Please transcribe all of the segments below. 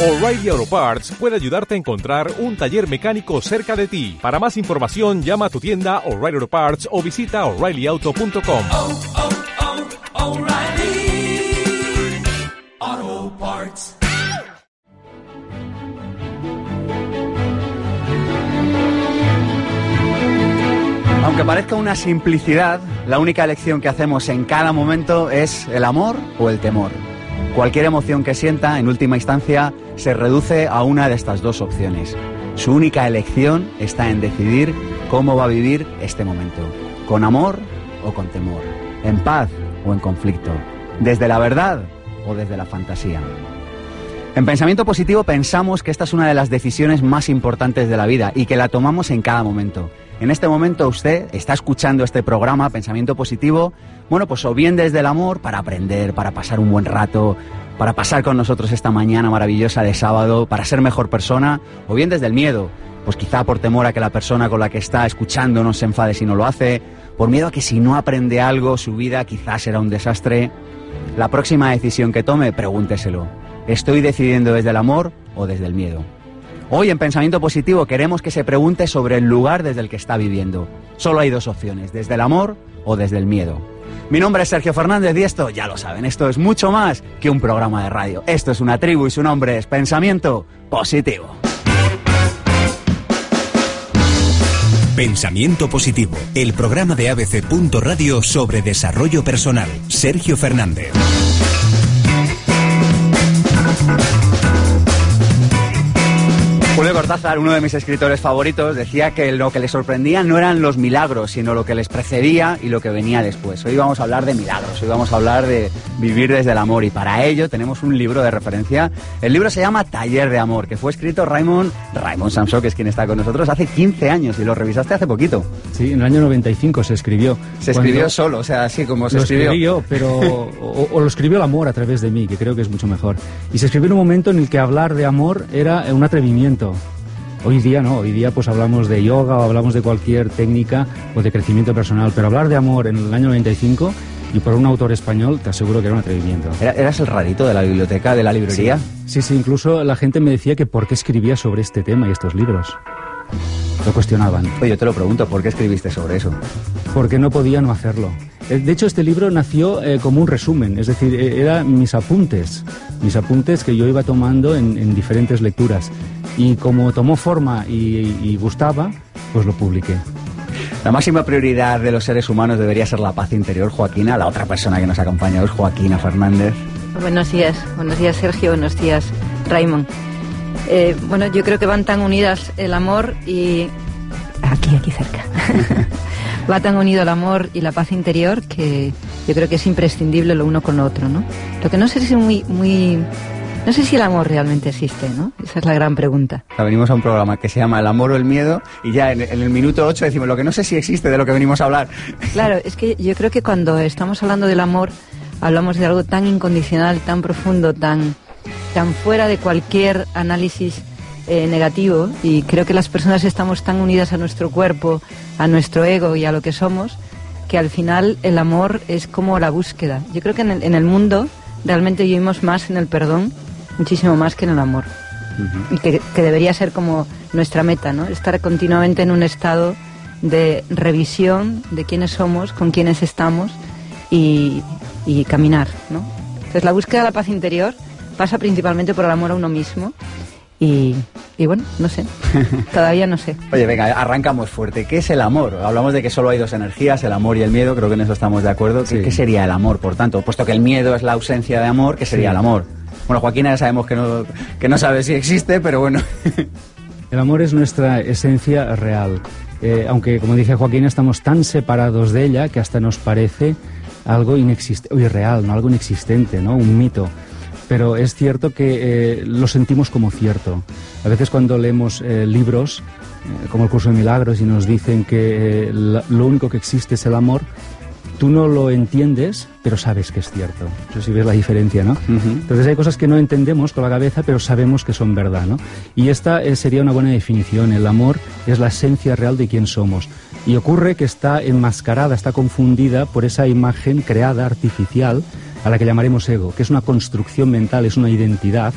O'Reilly Auto Parts puede ayudarte a encontrar un taller mecánico cerca de ti. Para más información, llama a tu tienda O'Reilly Auto Parts o visita oreillyauto.com. oh, oh, Parts. Aunque parezca una simplicidad, la única elección que hacemos en cada momento es el amor o el temor. Cualquier emoción que sienta, en última instancia, se reduce a una de estas dos opciones. Su única elección está en decidir cómo va a vivir este momento, con amor o con temor, en paz o en conflicto, desde la verdad o desde la fantasía. En pensamiento positivo pensamos que esta es una de las decisiones más importantes de la vida y que la tomamos en cada momento. En este momento usted está escuchando este programa, Pensamiento Positivo, bueno, pues o bien desde el amor para aprender, para pasar un buen rato, para pasar con nosotros esta mañana maravillosa de sábado, para ser mejor persona, o bien desde el miedo, pues quizá por temor a que la persona con la que está escuchando no se enfade si no lo hace, por miedo a que si no aprende algo su vida quizás será un desastre. La próxima decisión que tome, pregúnteselo. ¿Estoy decidiendo desde el amor o desde el miedo? Hoy en Pensamiento Positivo queremos que se pregunte sobre el lugar desde el que está viviendo. Solo hay dos opciones, desde el amor o desde el miedo. Mi nombre es Sergio Fernández y esto, ya lo saben, esto es mucho más que un programa de radio. Esto es una tribu y su nombre es Pensamiento Positivo. Pensamiento Positivo, el programa de ABC. Radio sobre desarrollo personal. Sergio Fernández. por Cortázar, uno de mis escritores favoritos, decía que lo que le sorprendía no eran los milagros, sino lo que les precedía y lo que venía después. Hoy vamos a hablar de milagros, hoy vamos a hablar de vivir desde el amor y para ello tenemos un libro de referencia. El libro se llama Taller de Amor, que fue escrito Raymond, Raymond Samso, que es quien está con nosotros, hace 15 años y lo revisaste hace poquito. Sí, en el año 95 se escribió. Se escribió solo, o sea, así como se lo escribió. escribí yo, pero o, o lo escribió el amor a través de mí, que creo que es mucho mejor. Y se escribió en un momento en el que hablar de amor era un atrevimiento. Hoy día no, hoy día pues hablamos de yoga o hablamos de cualquier técnica o de crecimiento personal, pero hablar de amor en el año 95 y por un autor español te aseguro que era un atrevimiento. Era- ¿Eras el rarito de la biblioteca, de la librería? Sí, sí, incluso la gente me decía que por qué escribía sobre este tema y estos libros. Lo cuestionaban. Oye, yo te lo pregunto, ¿por qué escribiste sobre eso? porque no podía no hacerlo. Eh, De hecho, este libro nació eh, como un resumen, es decir, eh, eran mis apuntes, mis apuntes que yo iba tomando en, en diferentes lecturas. Y como tomó forma y, y gustaba, pues lo publiqué. La máxima prioridad de los seres humanos debería ser la paz interior, Joaquina. La otra persona que nos acompaña es Joaquina Fernández. Buenos días, buenos días Sergio, buenos días Raymond. Eh, bueno, yo creo que van tan unidas el amor y... Aquí, aquí cerca. Va tan unido el amor y la paz interior que yo creo que es imprescindible lo uno con lo otro, ¿no? Lo que no sé si es muy, muy... No sé si el amor realmente existe, ¿no? Esa es la gran pregunta. Venimos a un programa que se llama El amor o el miedo y ya en, en el minuto 8 decimos lo que no sé si existe de lo que venimos a hablar. Claro, es que yo creo que cuando estamos hablando del amor, hablamos de algo tan incondicional, tan profundo, tan, tan fuera de cualquier análisis eh, negativo. Y creo que las personas estamos tan unidas a nuestro cuerpo, a nuestro ego y a lo que somos, que al final el amor es como la búsqueda. Yo creo que en el, en el mundo realmente vivimos más en el perdón, muchísimo más que en el amor. Y que, que debería ser como nuestra meta, ¿no? Estar continuamente en un estado de revisión de quiénes somos, con quiénes estamos y, y caminar, ¿no? Entonces la búsqueda de la paz interior pasa principalmente por el amor a uno mismo y, y bueno, no sé, todavía no sé. Oye, venga, arrancamos fuerte. ¿Qué es el amor? Hablamos de que solo hay dos energías, el amor y el miedo, creo que en eso estamos de acuerdo. ¿Qué, Sí. qué sería el amor, por tanto? Puesto que el miedo es la ausencia de amor, ¿qué sería Sí. el amor? Bueno, Joaquina ya sabemos que no, que no sabe si existe, pero bueno. El amor es nuestra esencia real. Eh, aunque, como dice Joaquín, estamos tan separados de ella que hasta nos parece algo inexistente, o irreal, ¿no? algo inexistente, ¿no? un mito. Pero es cierto que eh, lo sentimos como cierto. A veces cuando leemos eh, libros, como el curso de milagros, y nos dicen que lo único que existe es el amor, tú no lo entiendes, pero sabes que es cierto. No sé si ves la diferencia, ¿no? Entonces hay cosas que no entendemos con la cabeza, pero sabemos que son verdad, ¿no? Y esta eh, sería una buena definición. El amor es la esencia real de quién somos. Y ocurre que está enmascarada, está confundida por esa imagen creada, artificial, a la que llamaremos ego, que es una construcción mental, es una identidad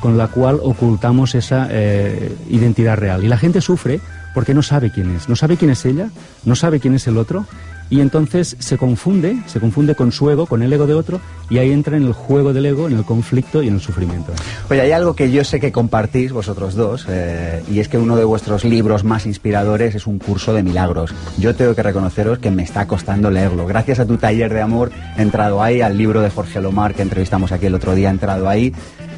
con la cual ocultamos esa eh, identidad real. Y la gente sufre porque no sabe quién es, no sabe quién es ella, no sabe quién es el otro, y entonces se confunde, se confunde con su ego, con el ego de otro, y ahí entra en el juego del ego, en el conflicto y en el sufrimiento. Oye, hay algo que yo sé que compartís vosotros dos, eh, y es que uno de vuestros libros más inspiradores es un curso de milagros. Yo tengo que reconoceros que me está costando leerlo. Gracias a tu taller de amor he entrado ahí, al libro de Jorge Lomar que entrevistamos aquí el otro día entrado ahí.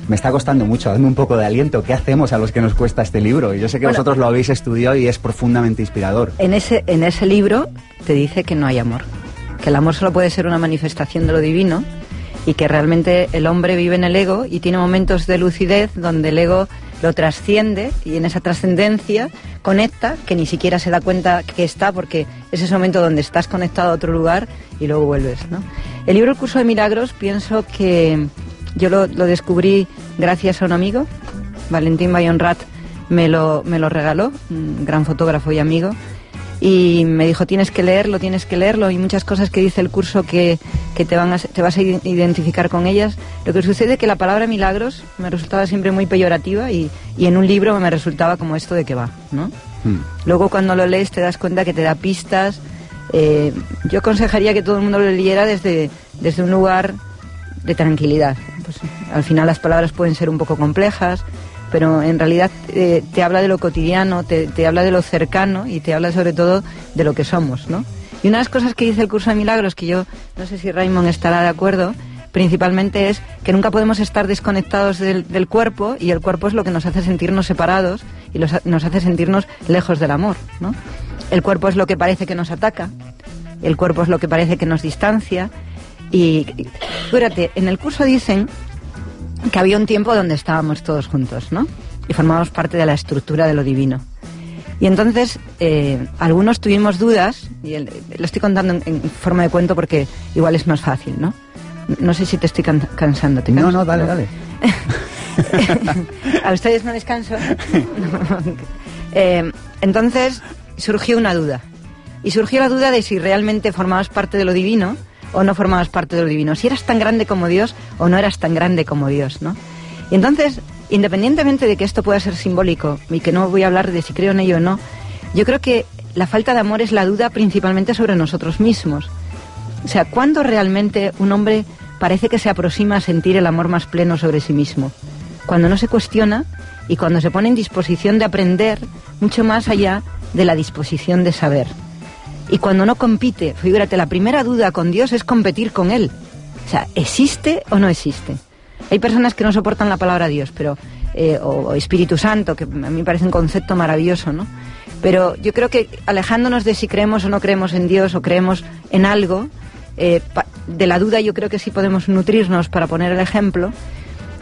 Me está costando mucho, dame un poco de aliento. ¿Qué hacemos a los que nos cuesta este libro? Y yo sé que Bueno. vosotros lo habéis estudiado y es profundamente inspirador. En ese, en ese libro te dice que no hay amor, que el amor solo puede ser una manifestación de lo divino y que realmente el hombre vive en el ego y tiene momentos de lucidez donde el ego lo trasciende y en esa trascendencia conecta que ni siquiera se da cuenta que está porque es ese momento donde estás conectado a otro lugar y luego vuelves. ¿no? El libro El curso de milagros pienso que yo lo, lo descubrí gracias a un amigo, Valentín Bayonrat me lo, me lo regaló, un gran fotógrafo y amigo, y me dijo tienes que leerlo, tienes que leerlo, y muchas cosas que dice el curso que, que te, van a, te vas a ide- identificar con ellas. Lo que sucede es que la palabra milagros me resultaba siempre muy peyorativa y, y en un libro me resultaba como esto de que va, ¿no? Hmm. Luego cuando lo lees te das cuenta que te da pistas. Eh, yo aconsejaría que todo el mundo lo leyera desde, desde un lugar de tranquilidad. Pues, al final las palabras pueden ser un poco complejas, pero en realidad eh, te habla de lo cotidiano, te, habla de lo cercano y te habla sobre todo de lo que somos, ¿no? Y una de las cosas que dice el curso de milagros, que yo no sé si Raymond estará de acuerdo, principalmente es que nunca podemos estar desconectados del, cuerpo y el cuerpo es lo que nos hace sentirnos separados y nos hace sentirnos lejos del amor, ¿no? El cuerpo es lo que parece que nos ataca, el cuerpo es lo que parece que nos distancia y, fíjate, en el curso dicen que había un tiempo donde estábamos todos juntos, ¿no? Y formábamos parte de la estructura de lo divino. Y entonces eh, algunos tuvimos dudas, y el- lo estoy contando en, en forma de cuento porque igual es más fácil, ¿no? No sé si te estoy can- cansando. ¿te No, no, dale, dale. ¿A ustedes no descanso? Eh, entonces surgió una duda. Y surgió la duda de si realmente formabas parte de lo divino o no formabas parte de lo divino. Si eras tan grande como Dios o no eras tan grande como Dios, ¿no? Y entonces, independientemente de que esto pueda ser simbólico y que no voy a hablar de si creo en ello o no, yo creo que la falta de amor es la duda principalmente sobre nosotros mismos. O sea, ¿cuándo realmente un hombre parece que se aproxima a sentir el amor más pleno sobre sí mismo? Cuando no se cuestiona y cuando se pone en disposición de aprender mucho más allá de la disposición de saber. Y cuando no compite, figúrate, la primera duda con Dios es competir con Él. O sea, ¿existe o no existe? Hay personas que no soportan la palabra Dios, pero eh, o, Espíritu Santo, que a mí me parece un concepto maravilloso, ¿no? Pero yo creo que alejándonos de si creemos o no creemos en Dios o creemos en algo, eh, de la duda yo creo que sí podemos nutrirnos para poner el ejemplo.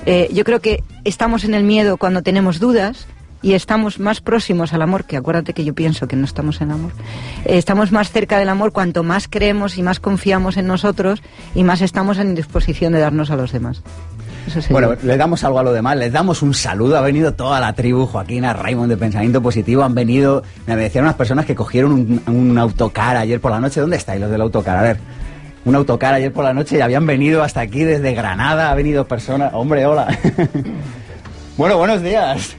Eh, yo creo que estamos en el miedo cuando tenemos dudas y estamos más próximos al amor, que acuérdate que yo pienso que no estamos en amor. Eh, estamos más cerca del amor cuanto más creemos y más confiamos en nosotros y más estamos en disposición de darnos a los demás. Bueno, le damos algo a lo demás, les damos un saludo. Ha venido toda la tribu, Joaquín, a Raymond de Pensamiento Positivo. Han venido, me decían unas personas que cogieron un, un autocar ayer por la noche. ¿Dónde estáis los del autocar? A ver, un autocar ayer por la noche y habían venido hasta aquí desde Granada. Ha venido personas. Hombre, hola. bueno, buenos días.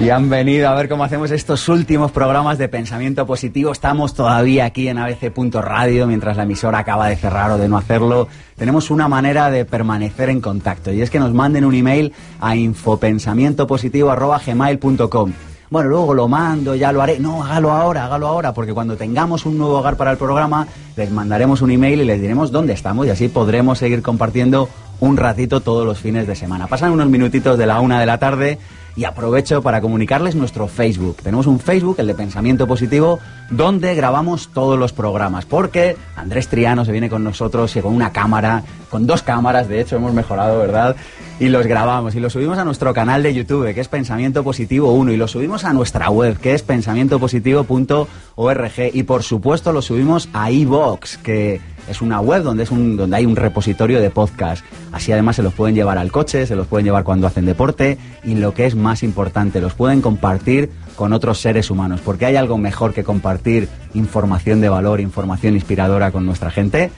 Y han venido a ver cómo hacemos estos últimos programas de pensamiento positivo. Estamos todavía aquí en abc.radio mientras la emisora acaba de cerrar o de no hacerlo. Tenemos una manera de permanecer en contacto y es que nos manden un email a infopensamientopositivo.gmail.com. Bueno, luego lo mando, ya lo haré. No, hágalo ahora, hágalo ahora, porque cuando tengamos un nuevo hogar para el programa, les mandaremos un email y les diremos dónde estamos y así podremos seguir compartiendo un ratito todos los fines de semana. Pasan unos minutitos de la una de la tarde y aprovecho para comunicarles nuestro Facebook. Tenemos un Facebook, el de Pensamiento Positivo, donde grabamos todos los programas, porque Andrés Triano se viene con nosotros y con una cámara, con dos cámaras, de hecho hemos mejorado, ¿verdad? Y los grabamos y los subimos a nuestro canal de YouTube, que es Pensamiento Positivo 1, y los subimos a nuestra web, que es pensamientopositivo.org, y por supuesto los subimos a iVox, que es una web donde, es donde hay un repositorio de podcast. Así además se los pueden llevar al coche, se los pueden llevar cuando hacen deporte y lo que es más importante, los pueden compartir con otros seres humanos, porque hay algo mejor que compartir información de valor, información inspiradora con nuestra gente.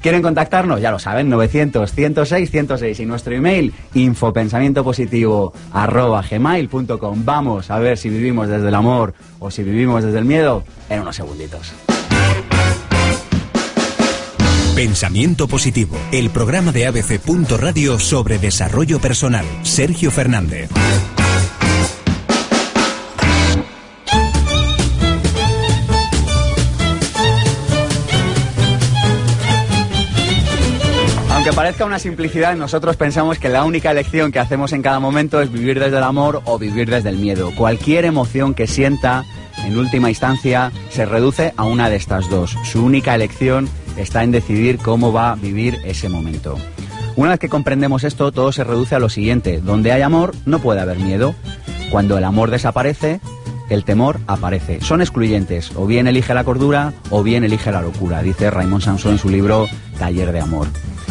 ¿Quieren contactarnos? Ya lo saben, 900 106 106 y nuestro email infopensamientopositivo arroba gmail.com. Vamos a ver si vivimos desde el amor o si vivimos desde el miedo en unos segunditos. Pensamiento Positivo, el programa de ABC. Radio sobre desarrollo personal. Sergio Fernández. Aunque parezca una simplicidad, nosotros pensamos que la única elección que hacemos en cada momento es vivir desde el amor o vivir desde el miedo. Cualquier emoción que sienta, en última instancia, se reduce a una de estas dos. Su única elección está en decidir cómo va a vivir ese momento. Una vez que comprendemos esto, todo se reduce a lo siguiente. Donde hay amor, no puede haber miedo. Cuando el amor desaparece, el temor aparece. Son excluyentes. O bien elige la cordura o bien elige la locura, dice Raymond Samson en su libro Taller de Amor.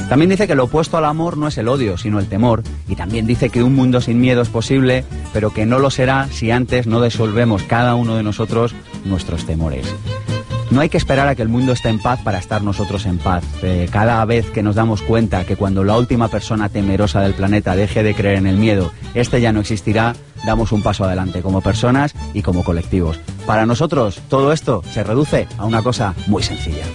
También dice que lo opuesto al amor no es el odio, sino el temor. Y también dice que un mundo sin miedo es posible, pero que no lo será si antes no desolvemos cada uno de nosotros nuestros temores. No hay que esperar a que el mundo esté en paz para estar nosotros en paz. Eh, cada vez que nos damos cuenta que cuando la última persona temerosa del planeta deje de creer en el miedo, este ya no existirá, damos un paso adelante como personas y como colectivos. Para nosotros todo esto se reduce a una cosa muy sencilla.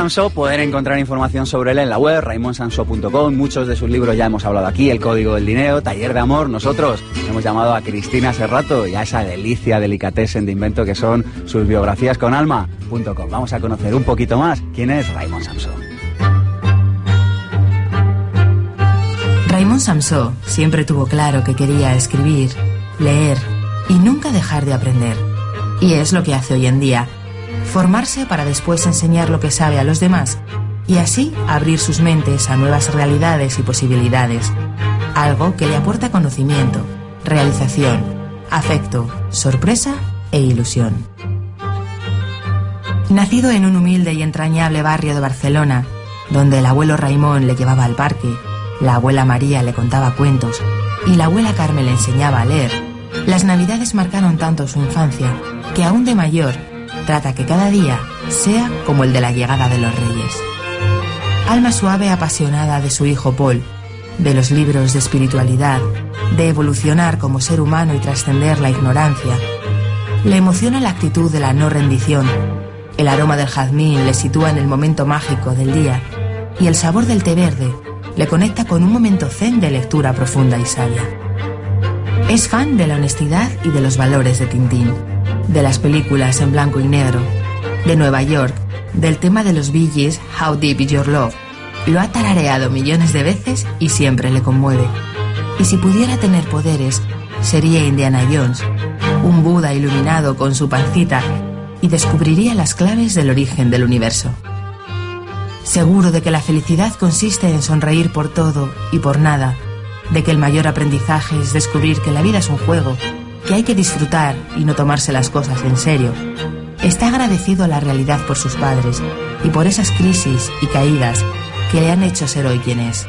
Samso, poder encontrar información sobre él en la web, raimonsamso.com. Muchos de sus libros ya hemos hablado aquí, El Código del Dinero, Taller de Amor. Nosotros hemos llamado a Cristina hace rato y a esa delicia, delicatessen de invento que son sus biografías con alma.com. Vamos a conocer un poquito más quién es Raymond Samso. Raymond Samso siempre tuvo claro que quería escribir, leer y nunca dejar de aprender. Y es lo que hace hoy en día formarse para después enseñar lo que sabe a los demás y así abrir sus mentes a nuevas realidades y posibilidades. Algo que le aporta conocimiento, realización, afecto, sorpresa e ilusión. Nacido en un humilde y entrañable barrio de Barcelona, donde el abuelo Raimón le llevaba al parque, la abuela María le contaba cuentos y la abuela Carmen le enseñaba a leer, las navidades marcaron tanto su infancia que aún de mayor trata que cada día sea como el de la llegada de los reyes. Alma suave apasionada de su hijo Paul, de los libros de espiritualidad, de evolucionar como ser humano y trascender la ignorancia. Le emociona la actitud de la no rendición. El aroma del jazmín le sitúa en el momento mágico del día y el sabor del té verde le conecta con un momento zen de lectura profunda y sabia. Es fan de la honestidad y de los valores de Tintín de las películas en blanco y negro, de Nueva York, del tema de los Bee How Deep Is Your Love. Lo ha tarareado millones de veces y siempre le conmueve. Y si pudiera tener poderes, sería Indiana Jones, un Buda iluminado con su pancita y descubriría las claves del origen del universo. Seguro de que la felicidad consiste en sonreír por todo y por nada, de que el mayor aprendizaje es descubrir que la vida es un juego que hay que disfrutar y no tomarse las cosas en serio. Está agradecido a la realidad por sus padres y por esas crisis y caídas que le han hecho ser hoy quien es.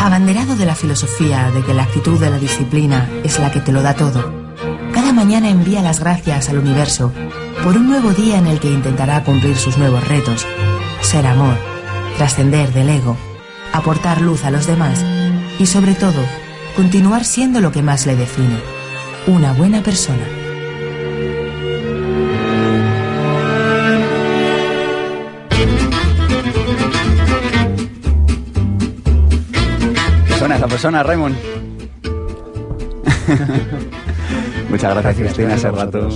Abanderado de la filosofía de que la actitud de la disciplina es la que te lo da todo, cada mañana envía las gracias al universo por un nuevo día en el que intentará cumplir sus nuevos retos, ser amor, trascender del ego, aportar luz a los demás y sobre todo, continuar siendo lo que más le define, una buena persona. ¿Qué suena esa persona, Raymond? Muchas gracias, Cristina, hace rato.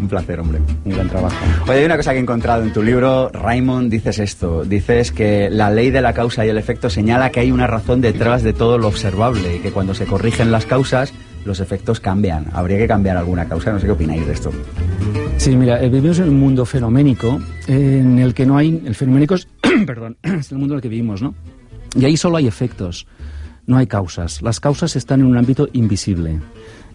Un placer, hombre. Un gran trabajo. Oye, hay una cosa que he encontrado en tu libro, Raymond, dices esto. Dices que la ley de la causa y el efecto señala que hay una razón detrás de todo lo observable y que cuando se corrigen las causas, los efectos cambian. Habría que cambiar alguna causa. No sé qué opináis de esto. Sí, mira, eh, vivimos en un mundo fenoménico en el que no hay. El fenoménico es. perdón, es el mundo en el que vivimos, ¿no? Y ahí solo hay efectos, no hay causas. Las causas están en un ámbito invisible.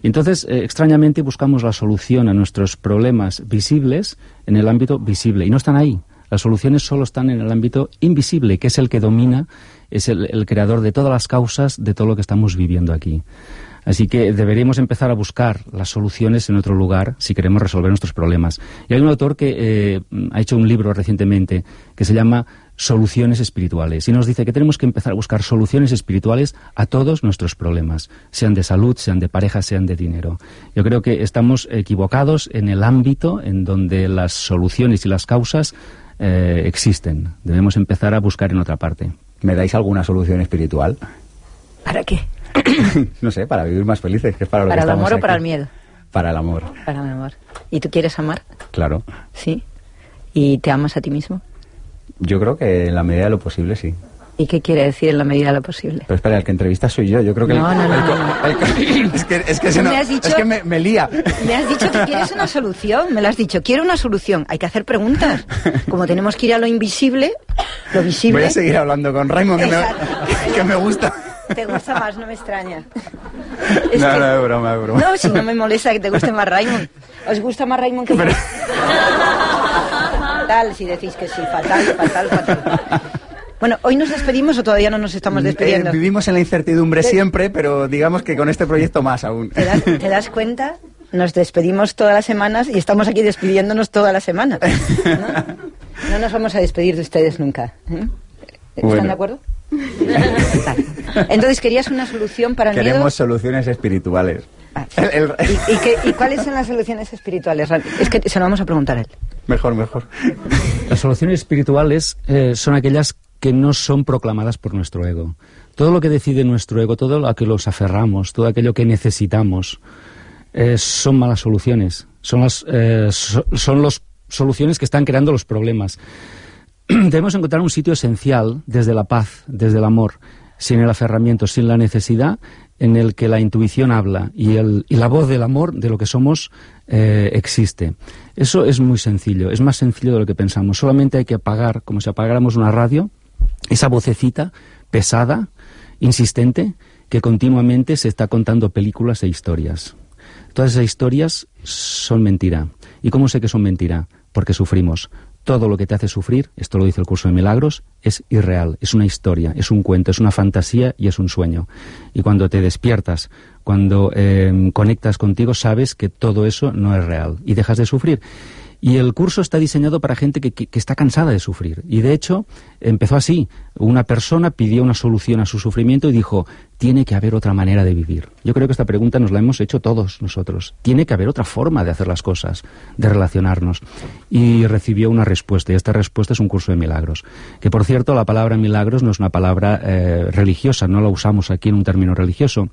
Y entonces, eh, extrañamente, buscamos la solución a nuestros problemas visibles en el ámbito visible. Y no están ahí. Las soluciones solo están en el ámbito invisible, que es el que domina, es el creador de todas las causas de todo lo que estamos viviendo aquí. Así que deberíamos empezar a buscar las soluciones en otro lugar si queremos resolver nuestros problemas. Y hay un autor que eh, ha hecho un libro recientemente que se llama Soluciones espirituales y nos dice que tenemos que empezar a buscar soluciones espirituales a todos nuestros problemas, sean de salud, sean de pareja, sean de dinero. Yo creo que estamos equivocados en el ámbito en donde las soluciones y las causas eh, existen. Debemos empezar a buscar en otra parte. ¿Me dais alguna solución espiritual? ¿Para qué? no sé, para vivir más felices, que es para lo ¿Para que el amor o para el miedo? Para el amor, Para el amor. ¿Y tú quieres amar? claro. Sí. ¿Y te amas a ti mismo? Yo creo que en la medida de lo posible sí. ¿Y qué quiere decir en la medida de lo posible? Pero espera, el que entrevista soy yo. Yo creo que el- No, no, no, el co- no. el co- es que es que, se Me no- dicho- es que me, me lía. Me has dicho que quieres una solución, me lo has dicho, quiero una solución, hay que hacer preguntas. Como tenemos que ir a lo invisible, lo visible... Voy a seguir hablando con Raymond, que me, que me gusta. Te gusta más, no me extraña. No, que- no, es broma, es broma. No, si no me molesta que te guste más Raymond. ¿Os gusta más Raymond que yo? Fatal, si decís que sí, fatal, fatal, fatal. Bueno, ¿hoy nos despedimos o todavía no nos estamos despidiendo? Eh, vivimos en la incertidumbre Te- siempre, pero digamos que con este proyecto más aún. ¿Te das, te das cuenta? Nos despedimos todas las semanas y estamos aquí despidiéndonos toda la semana. ¿no? No nos vamos a despedir de ustedes nunca. ¿eh? ¿Están Bueno. de acuerdo? Vale. Entonces, ¿querías una solución para el Queremos miedo? soluciones espirituales. Ah, El- el- ¿Y, y qué- y cuáles son las soluciones espirituales? Es que se lo vamos a preguntar a él. Mejor, mejor. Las soluciones espirituales eh, son aquellas que no son proclamadas por nuestro ego. Todo lo que decide nuestro ego, todo lo a que los aferramos, todo aquello que necesitamos, eh, son malas soluciones. Son las eh, so- son los soluciones que están creando los problemas. Debemos encontrar un sitio esencial desde la paz, desde el amor, sin el aferramiento, sin la necesidad, en el que la intuición habla y, el- y la voz del amor, de lo que somos, eh, existe. Eso es muy sencillo, es más sencillo de lo que pensamos. Solamente hay que apagar, como si apagáramos una radio, esa vocecita pesada, insistente, que continuamente se está contando películas e historias. Todas esas historias son mentira. ¿Y cómo sé que son mentira? Porque sufrimos. Todo lo que te hace sufrir, esto lo dice el curso de milagros, es irreal, es una historia, es un cuento, es una fantasía y es un sueño. Y cuando te despiertas, cuando eh, conectas contigo, sabes que todo eso no es real y dejas de sufrir. Y el curso está diseñado para gente que- que está cansada de sufrir. Y de hecho, empezó así. Una persona pidió una solución a su sufrimiento y dijo, tiene que haber otra manera de vivir. Yo creo que esta pregunta nos la hemos hecho todos nosotros. Tiene que haber otra forma de hacer las cosas, de relacionarnos. Y recibió una respuesta. Y esta respuesta es un curso de milagros. Que por cierto, la palabra milagros no es una palabra eh, religiosa, no la usamos aquí en un término religioso.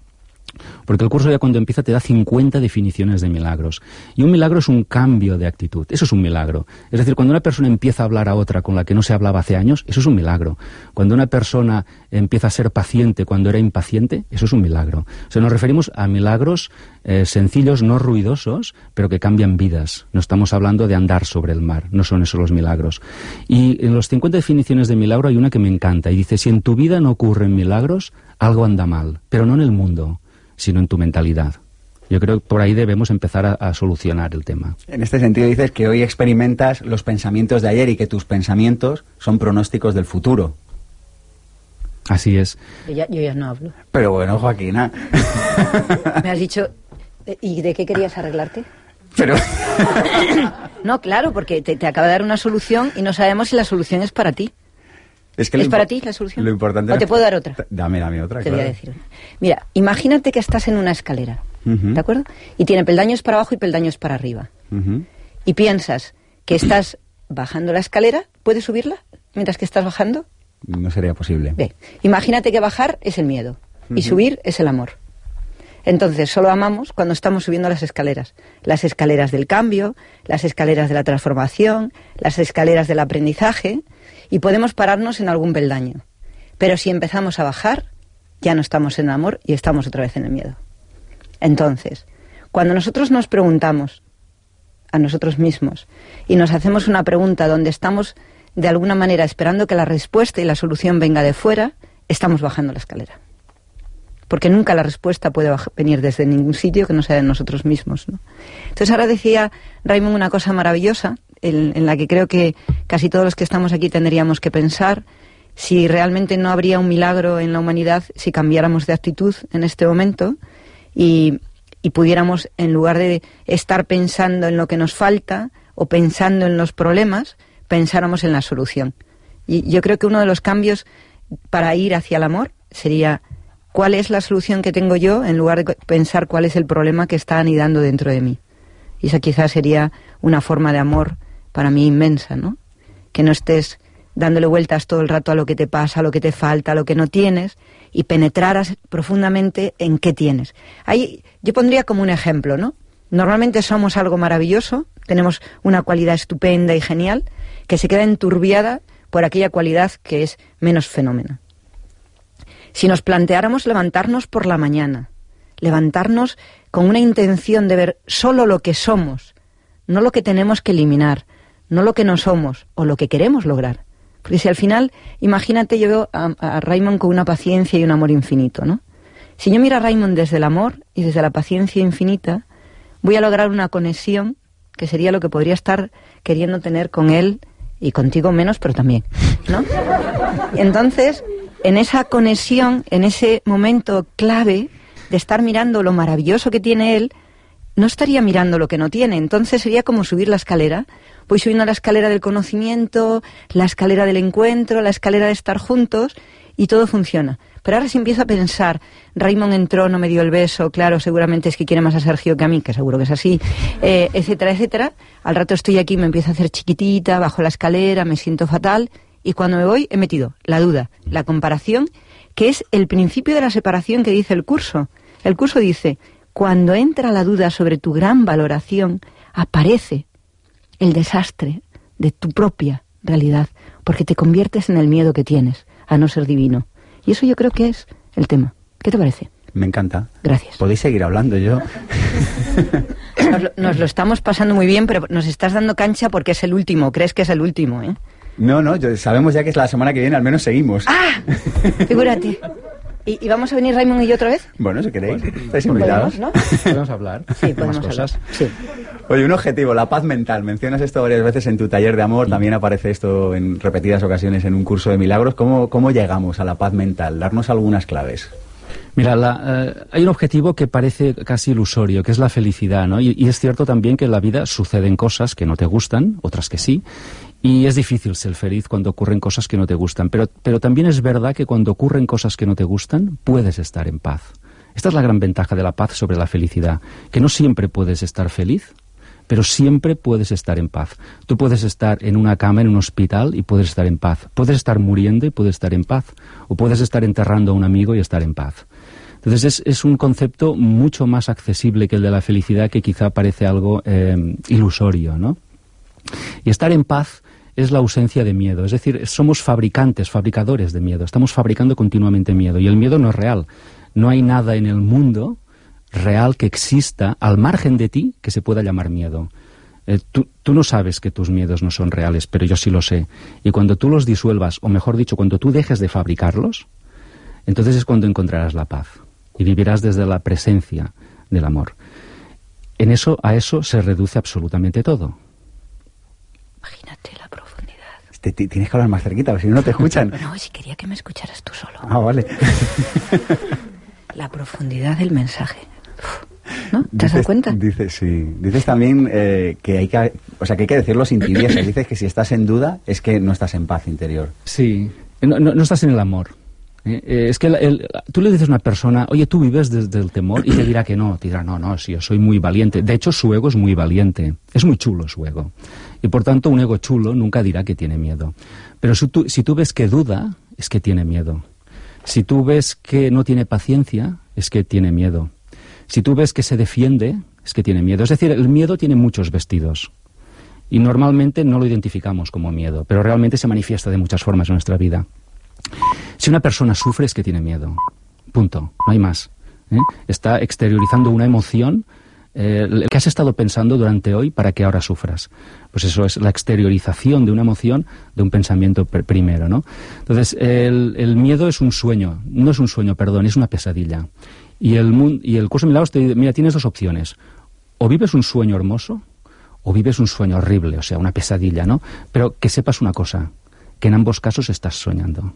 Porque el curso ya cuando empieza te da 50 definiciones de milagros. Y un milagro es un cambio de actitud. Eso es un milagro. Es decir, cuando una persona empieza a hablar a otra con la que no se hablaba hace años, eso es un milagro. Cuando una persona empieza a ser paciente cuando era impaciente, eso es un milagro. O sea, nos referimos a milagros eh, sencillos, no ruidosos, pero que cambian vidas. No estamos hablando de andar sobre el mar. No son esos los milagros. Y en los 50 definiciones de milagro hay una que me encanta. Y dice, si en tu vida no ocurren milagros, algo anda mal. Pero no en el mundo sino en tu mentalidad. Yo creo que por ahí debemos empezar a, a solucionar el tema. En este sentido dices que hoy experimentas los pensamientos de ayer y que tus pensamientos son pronósticos del futuro. Así es. Yo ya, yo ya no hablo. Pero bueno, Joaquina. Me has dicho, eh, ¿y de qué querías arreglarte? Pero No, claro, porque te, te acaba de dar una solución y no sabemos si la solución es para ti. Es que ¿Es para ti la solución? Lo importante ¿O te puedo dar otra? Dame, dame otra. Te voy a decir. Mira, imagínate que estás en una escalera. ¿de acuerdo? Y tiene peldaños para abajo y peldaños para arriba. Y piensas que estás bajando la escalera, ¿puedes subirla mientras que estás bajando? No sería posible. Bien, imagínate que bajar es el miedo y subir es el amor. Entonces, solo amamos cuando estamos subiendo las escaleras. Las escaleras del cambio, las escaleras de la transformación, las escaleras del aprendizaje, y podemos pararnos en algún peldaño. Pero si empezamos a bajar, ya no estamos en el amor y estamos otra vez en el miedo. Entonces, cuando nosotros nos preguntamos a nosotros mismos y nos hacemos una pregunta donde estamos de alguna manera esperando que la respuesta y la solución venga de fuera, estamos bajando la escalera. Porque nunca la respuesta puede venir desde ningún sitio que no sea de nosotros mismos. Entonces ahora decía Raymond una cosa maravillosa en, la que creo que casi todos los que estamos aquí tendríamos que pensar si realmente no habría un milagro en la humanidad si cambiáramos de actitud en este momento y, y pudiéramos, en lugar de estar pensando en lo que nos falta o pensando en los problemas, pensáramos en la solución. Y yo creo que uno de los cambios para ir hacia el amor sería cuál es la solución que tengo yo en lugar de pensar cuál es el problema que está anidando dentro de mí. Y esa quizás sería una forma de amor para mí inmensa, ¿no? Que no estés dándole vueltas todo el rato a lo que te pasa, a lo que te falta, a lo que no tienes, y penetraras profundamente en qué tienes. Ahí yo pondría como un ejemplo, ¿no? Normalmente somos algo maravilloso, tenemos una cualidad estupenda y genial, que se queda enturbiada por aquella cualidad que es menos fenómeno. Si nos planteáramos levantarnos por la mañana, levantarnos con una intención de ver solo lo que somos, no lo que tenemos que eliminar, no lo que no somos o lo que queremos lograr. Porque si al final, imagínate, yo veo a, Raymond con una paciencia y un amor infinito, ¿no? Si yo miro a Raymond desde el amor y desde la paciencia infinita, voy a lograr una conexión que sería lo que podría estar queriendo tener con él y contigo menos, pero también, ¿no? Entonces, en esa conexión, en ese momento clave de estar mirando lo maravilloso que tiene él, no estaría mirando lo que no tiene. Entonces sería como subir la escalera. Voy subiendo la escalera del conocimiento, la escalera del encuentro, la escalera de estar juntos y todo funciona. Pero ahora si empiezo a pensar, Raymond entró, no me dio el beso, claro, seguramente es que quiere más a Sergio que a mí, que seguro que es así, eh, etcétera, etcétera. Al rato estoy aquí, me empiezo a hacer chiquitita, bajo la escalera, me siento fatal y cuando me voy he metido la duda, la comparación, que es el principio de la separación que dice el curso. El curso dice, cuando entra la duda sobre tu gran valoración, aparece el desastre de tu propia realidad, porque te conviertes en el miedo que tienes a no ser divino. Y eso yo creo que es el tema. ¿Qué te parece? Me encanta. Gracias. Podéis seguir hablando, yo. Nos lo, nos lo estamos pasando muy bien, pero nos estás dando cancha porque es el último. Crees que es el último, ¿eh? No, no, sabemos ya que es la semana que viene, al menos seguimos. ¡Ah! Figúrate. ¿Y, y vamos a venir Raymond y yo otra vez? Bueno, si queréis, estáis invitados. ¿Podemos, no? Podemos hablar. Sí, Más podemos hablar. Sí. Oye, un objetivo, la paz mental. Mencionas esto varias veces en tu taller de amor, también aparece esto en repetidas ocasiones en un curso de milagros. ¿Cómo, cómo llegamos a la paz mental? Darnos algunas claves. Mira, la, eh, hay un objetivo que parece casi ilusorio, que es la felicidad, ¿no? Y, y es cierto también que en la vida suceden cosas que no te gustan, otras que sí, y es difícil ser feliz cuando ocurren cosas que no te gustan. Pero, pero también es verdad que cuando ocurren cosas que no te gustan, puedes estar en paz. Esta es la gran ventaja de la paz sobre la felicidad, que no siempre puedes estar feliz, pero siempre puedes estar en paz. Tú puedes estar en una cama en un hospital y puedes estar en paz. Puedes estar muriendo y puedes estar en paz. O puedes estar enterrando a un amigo y estar en paz. Entonces es, es un concepto mucho más accesible que el de la felicidad que quizá parece algo eh, ilusorio, ¿no? Y estar en paz es la ausencia de miedo. Es decir, somos fabricantes, fabricadores de miedo. Estamos fabricando continuamente miedo. Y el miedo no es real. No hay nada en el mundo real que exista al margen de ti que se pueda llamar miedo. Eh, tú, no sabes que tus miedos no son reales, pero yo sí lo sé. Y cuando tú los disuelvas, o mejor dicho, cuando tú dejes de fabricarlos, entonces es cuando encontrarás la paz y vivirás desde la presencia del amor. En eso, a eso se reduce absolutamente todo. Imagínate la. Te- te- tienes que hablar más cerquita, porque si no, no te escuchan. No, si quería que me escucharas tú solo. Ah, vale. La profundidad del mensaje. ¿No? ¿Te has dado Dices- cuenta? Dices, sí. Dices también eh, que hay que, o sea, que hay que decirlo sin tibieza. Dices que si estás en duda es que no estás en paz interior. Sí. No, no- no estás en el amor. Eh, eh, es que el- el- tú le dices a una persona, oye, tú vives desde el temor, y te dirá que no. Te dirá, no, no, sí, yo soy muy valiente. De hecho, su ego es muy valiente. Es muy chulo su ego. Y por tanto, un ego chulo nunca dirá que tiene miedo. Pero si tú, ves que duda, es que tiene miedo. Si tú ves que no tiene paciencia, es que tiene miedo. Si tú ves que se defiende, es que tiene miedo. Es decir, el miedo tiene muchos vestidos. Y normalmente no lo identificamos como miedo, pero realmente se manifiesta de muchas formas en nuestra vida. Si una persona sufre es que tiene miedo. Punto. No hay más. ¿eh? Está exteriorizando una emoción eh, que has estado pensando durante hoy para que ahora sufras. Pues eso es la exteriorización de una emoción de un pensamiento pr- primero, ¿no? Entonces, el, el miedo es un sueño, no es un sueño, perdón, es una pesadilla. Y el, y el curso de milagros te dice, mira, tienes dos opciones. O vives un sueño hermoso, o vives un sueño horrible, o sea, una pesadilla, ¿no? Pero que sepas una cosa, que en ambos casos estás soñando.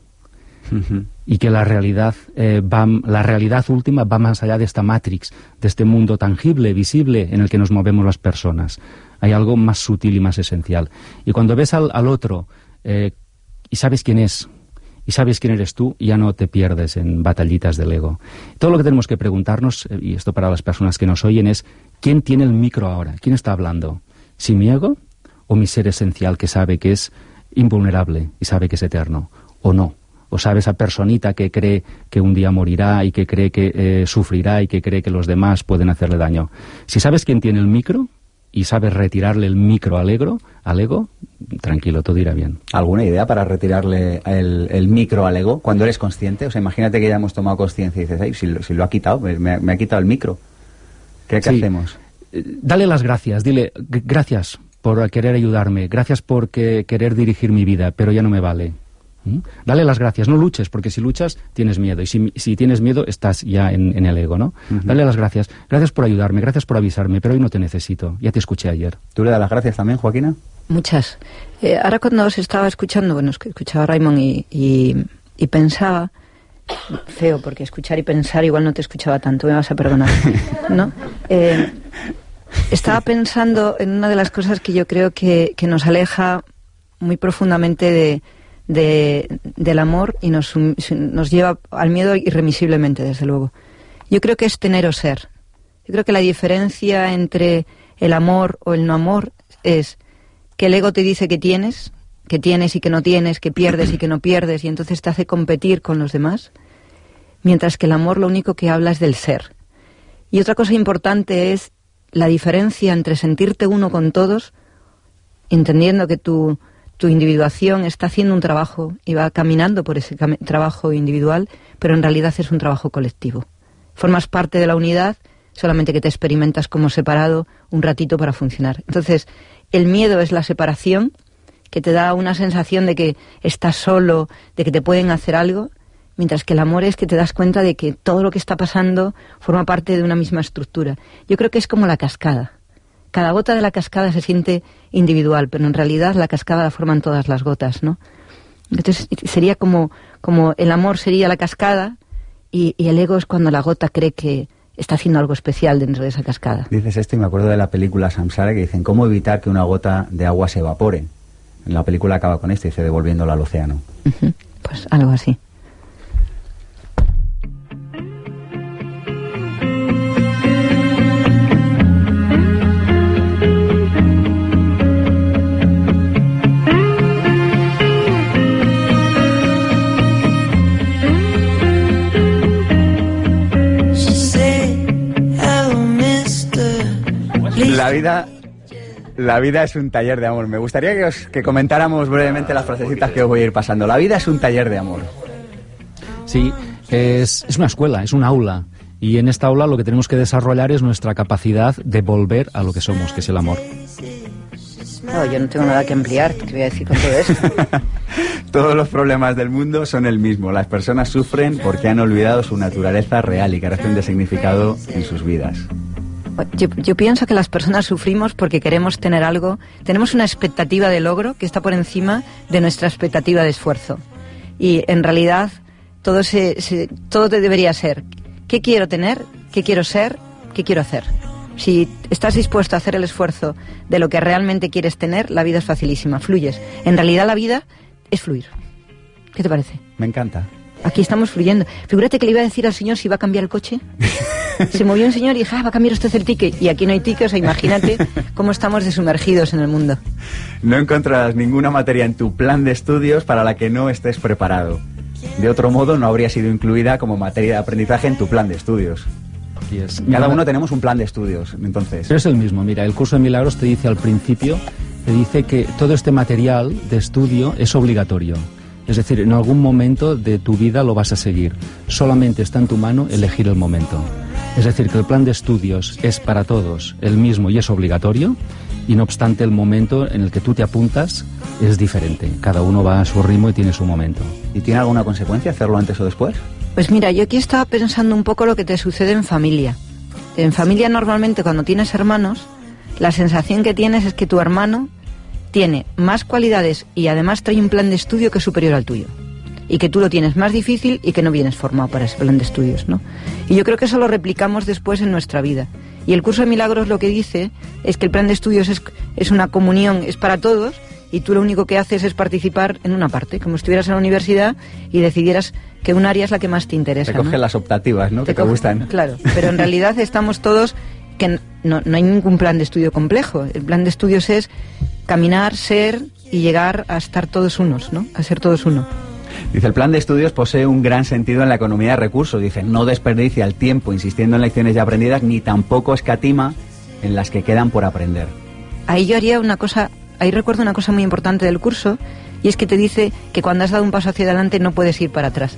Y que la realidad, eh, va, la realidad última va más allá de esta matrix, de este mundo tangible, visible, en el que nos movemos las personas. Hay algo más sutil y más esencial. Y cuando ves al, otro eh, y sabes quién es, y sabes quién eres tú, ya no te pierdes en batallitas del ego. Todo lo que tenemos que preguntarnos, eh, y esto para las personas que nos oyen, es ¿quién tiene el micro ahora? ¿Quién está hablando? ¿Si mi ego o mi ser esencial que sabe que es invulnerable y sabe que es eterno? ¿O no? ¿O sabe esa personita que cree que un día morirá y que cree que eh, sufrirá y que cree que los demás pueden hacerle daño? Si sabes quién tiene el micro y sabes retirarle el micro al ego, al ego tranquilo, todo irá bien. ¿Alguna idea para retirarle el, el micro al ego cuando eres consciente? O sea, imagínate que ya hemos tomado conciencia y dices, Ay, si, lo, si lo ha quitado, me, me ha quitado el micro. ¿Qué, qué Sí. hacemos? Eh, Dale las gracias, dile "G- gracias por querer ayudarme, gracias por que- querer dirigir mi vida, pero ya no me vale. ¿Mm? Dale las gracias, no luches, porque si luchas tienes miedo, y si, si tienes miedo estás ya en, en el ego, ¿no? Dale las gracias, gracias por ayudarme, gracias por avisarme, pero hoy no te necesito, ya te escuché ayer. ¿Tú le das las gracias también, Joaquina? Muchas. Eh, ahora cuando os estaba escuchando, bueno, es que escuchaba a Raymond y, y, y pensaba, feo, porque escuchar y pensar igual no te escuchaba tanto, me vas a perdonar, ¿no? Eh, estaba pensando en una de las cosas que yo creo que, que nos aleja muy profundamente de, de- del amor y nos, nos lleva al miedo irremisiblemente, desde luego. Yo creo que es tener o ser. Yo creo que la diferencia entre el amor o el no amor es que el ego te dice que tienes, que tienes y que no tienes, que pierdes y que no pierdes, y entonces te hace competir con los demás, mientras que el amor lo único que habla es del ser. Y otra cosa importante es la diferencia entre sentirte uno con todos, entendiendo que tu, tu individuación está haciendo un trabajo y va caminando por ese trabajo individual, pero en realidad es un trabajo colectivo. Formas parte de la unidad, solamente que te experimentas como separado un ratito para funcionar. Entonces, el miedo es la separación, que te da una sensación de que estás solo, de que te pueden hacer algo, mientras que el amor es que te das cuenta de que todo lo que está pasando forma parte de una misma estructura. Yo creo que es como la cascada. Cada gota de la cascada se siente individual, pero en realidad la cascada la forman todas las gotas, ¿no? Entonces sería como, como el amor sería la cascada y, y el ego es cuando la gota cree que está haciendo algo especial dentro de esa cascada. Dices esto y me acuerdo de la película Samsara que dicen cómo evitar que una gota de agua se evapore. En la película acaba con esto y dice devolviéndola al océano. Pues algo así. Vida, la vida es un taller de amor. Me gustaría que, os, que comentáramos brevemente las frasecitas que os voy a ir pasando. La vida es un taller de amor. Sí, es, es una escuela, es un aula. Y en esta aula lo que tenemos que desarrollar es nuestra capacidad de volver a lo que somos, que es el amor. No, yo no tengo nada que ampliar, te voy a decir con todo esto. Todos los problemas del mundo son el mismo. Las personas sufren porque han olvidado su naturaleza real y carecen de significado en sus vidas. Yo, pienso que las personas sufrimos porque queremos tener algo, tenemos una expectativa de logro que está por encima de nuestra expectativa de esfuerzo. Y en realidad todo, se, se- todo debería ser, ¿qué quiero tener? ¿Qué quiero ser? ¿Qué quiero hacer? Si estás dispuesto a hacer el esfuerzo de lo que realmente quieres tener, la vida es facilísima, fluyes. En realidad la vida es fluir. ¿Qué te parece? Me encanta. Aquí estamos fluyendo. Figúrate que le iba a decir al señor si va a cambiar el coche. Se movió un señor y dije, ah, va a cambiar usted el ticket. Y aquí no hay ticket, o sea, imagínate cómo estamos desumergidos en el mundo. No encontrarás ninguna materia en tu plan de estudios para la que no estés preparado. De otro modo, no habría sido incluida como materia de aprendizaje en tu plan de estudios. Y es- Cada uno tenemos un plan de estudios, entonces. Pero es el mismo, mira, el curso de milagros te dice al principio, te dice que todo este material de estudio es obligatorio. Es decir, en algún momento de tu vida lo vas a seguir. Solamente está en tu mano elegir el momento. Es decir, que el plan de estudios es para todos el mismo y es obligatorio, y no obstante el momento en el que tú te apuntas es diferente. Cada uno va a su ritmo y tiene su momento. ¿Y tiene alguna consecuencia hacerlo antes o después? Pues mira, yo aquí estaba pensando un poco lo que te sucede en familia. En familia normalmente cuando tienes hermanos, la sensación que tienes es que tu hermano tiene más cualidades y además trae un plan de estudio que es superior al tuyo. Y que tú lo tienes más difícil y que no vienes formado para ese plan de estudios, ¿no? Y yo creo que eso lo replicamos después en nuestra vida. Y el curso de milagros lo que dice es que el plan de estudios es, es una comunión, es para todos, y tú lo único que haces es participar en una parte, como si estuvieras en la universidad y decidieras que un área es la que más te interesa. Te las optativas, ¿no? que te gustan. Claro, pero en realidad estamos todos que no, no hay ningún plan de estudio complejo. El plan de estudios es caminar, ser y llegar a estar todos unos, ¿no? A ser todos uno. Dice, el plan de estudios posee un gran sentido en la economía de recursos. Dice, no desperdicia el tiempo insistiendo en lecciones ya aprendidas, ni tampoco escatima en las que quedan por aprender. Ahí yo haría una cosa, ahí recuerdo una cosa muy importante del curso, y es que te dice que cuando has dado un paso hacia adelante no puedes ir para atrás.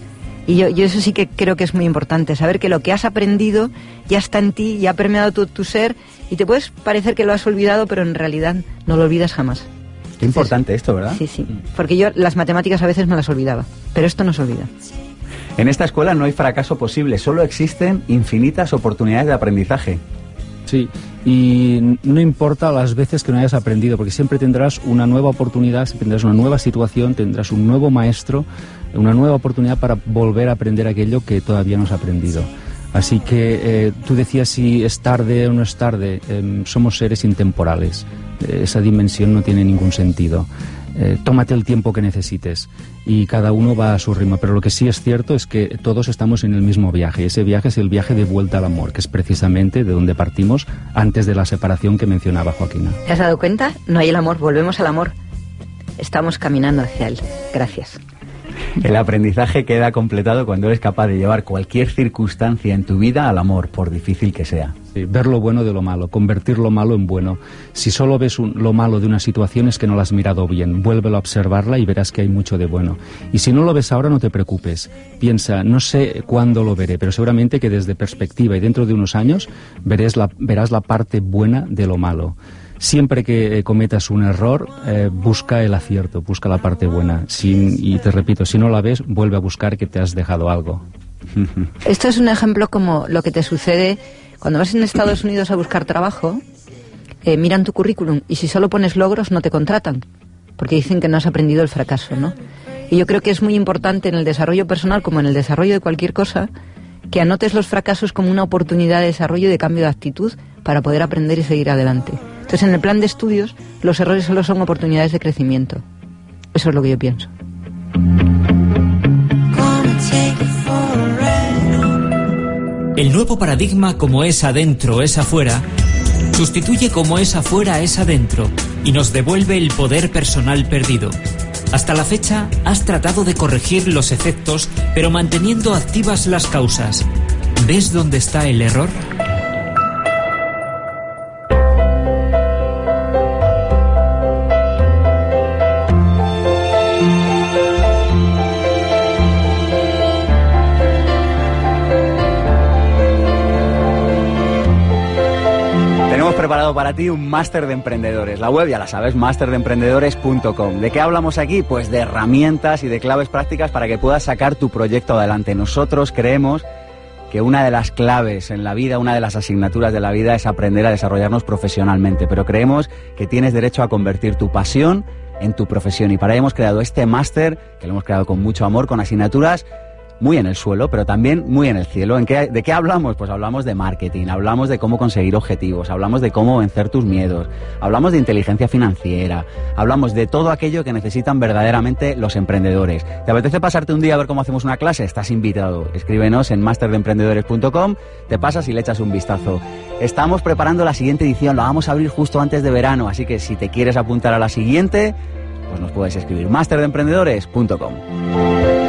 Y yo, yo eso sí que creo que es muy importante, saber que lo que has aprendido ya está en ti, ya ha permeado tu, tu ser, y te puedes parecer que lo has olvidado, pero en realidad no lo olvidas jamás. Qué importante esto, ¿verdad? Sí, sí. Porque yo las matemáticas a veces me las olvidaba, pero esto no se olvida. En esta escuela no hay fracaso posible, solo existen infinitas oportunidades de aprendizaje. Sí, y no importa las veces que no hayas aprendido, porque siempre tendrás una nueva oportunidad, tendrás una nueva situación, tendrás un nuevo maestro, una nueva oportunidad para volver a aprender aquello que todavía no has aprendido. Así que eh, tú decías si es tarde o no es tarde, em, somos seres intemporales, Eh, esa dimensión no tiene ningún sentido. Eh, tómate el tiempo que necesites y cada uno va a su ritmo. Pero lo que sí es cierto es que todos estamos en el mismo viaje. Ese viaje es el viaje de vuelta al amor, que es precisamente de donde partimos antes de la separación que mencionaba Joaquina. ¿Te has dado cuenta? No hay el amor, volvemos al amor. Estamos caminando hacia él. Gracias. El aprendizaje queda completado cuando eres capaz de llevar cualquier circunstancia en tu vida al amor, por difícil que sea. Ver lo bueno de lo malo, convertir lo malo en bueno. Si solo ves un- lo malo de una situación es que no la has mirado bien. Vuélvelo a observarla y verás que hay mucho de bueno. Y si no lo ves ahora, no te preocupes. Piensa, no sé cuándo lo veré, pero seguramente que desde perspectiva y dentro de unos años la, verás la parte buena de lo malo. Siempre que eh, cometas un error, eh, busca el acierto, busca la parte buena. Y te repito, si no la ves, vuelve a buscar que te has dejado algo. Esto es un ejemplo como lo que te sucede cuando vas en Estados Unidos a buscar trabajo, eh, miran tu currículum y si solo pones logros no te contratan, porque dicen que no has aprendido el fracaso, ¿no? Y yo creo que es muy importante en el desarrollo personal como en el desarrollo de cualquier cosa que anotes los fracasos como una oportunidad de desarrollo y de cambio de actitud para poder aprender y seguir adelante. Entonces, en el plan de estudios, los errores solo son oportunidades de crecimiento. Eso es lo que yo pienso. El nuevo paradigma como es adentro es afuera sustituye como es afuera es adentro y nos devuelve el poder personal perdido. Hasta la fecha has tratado de corregir los efectos pero manteniendo activas las causas. ¿Ves dónde está el error? Para ti un máster de emprendedores. La web ya la sabes, masterdeemprendedores.com. ¿De qué hablamos aquí? Pues de herramientas y de claves prácticas para que puedas sacar tu proyecto adelante. Nosotros creemos que una de las claves en la vida, una de las asignaturas de la vida es aprender a desarrollarnos profesionalmente, pero creemos que tienes derecho a convertir tu pasión en tu profesión y para ello hemos creado este máster, que lo hemos creado con mucho amor, con asignaturas muy en el suelo, pero también muy en el cielo. ¿En qué, ¿De qué hablamos? Pues hablamos de marketing, hablamos de cómo conseguir objetivos, hablamos de cómo vencer tus miedos, hablamos de inteligencia financiera, hablamos de todo aquello que necesitan verdaderamente los emprendedores. ¿Te apetece pasarte un día a ver cómo hacemos una clase? Estás invitado. Escríbenos en masterdeemprendedores.com, te pasas y le echas un vistazo. Estamos preparando la siguiente edición, la vamos a abrir justo antes de verano, así que si te quieres apuntar a la siguiente, pues nos puedes escribir masterdeemprendedores.com.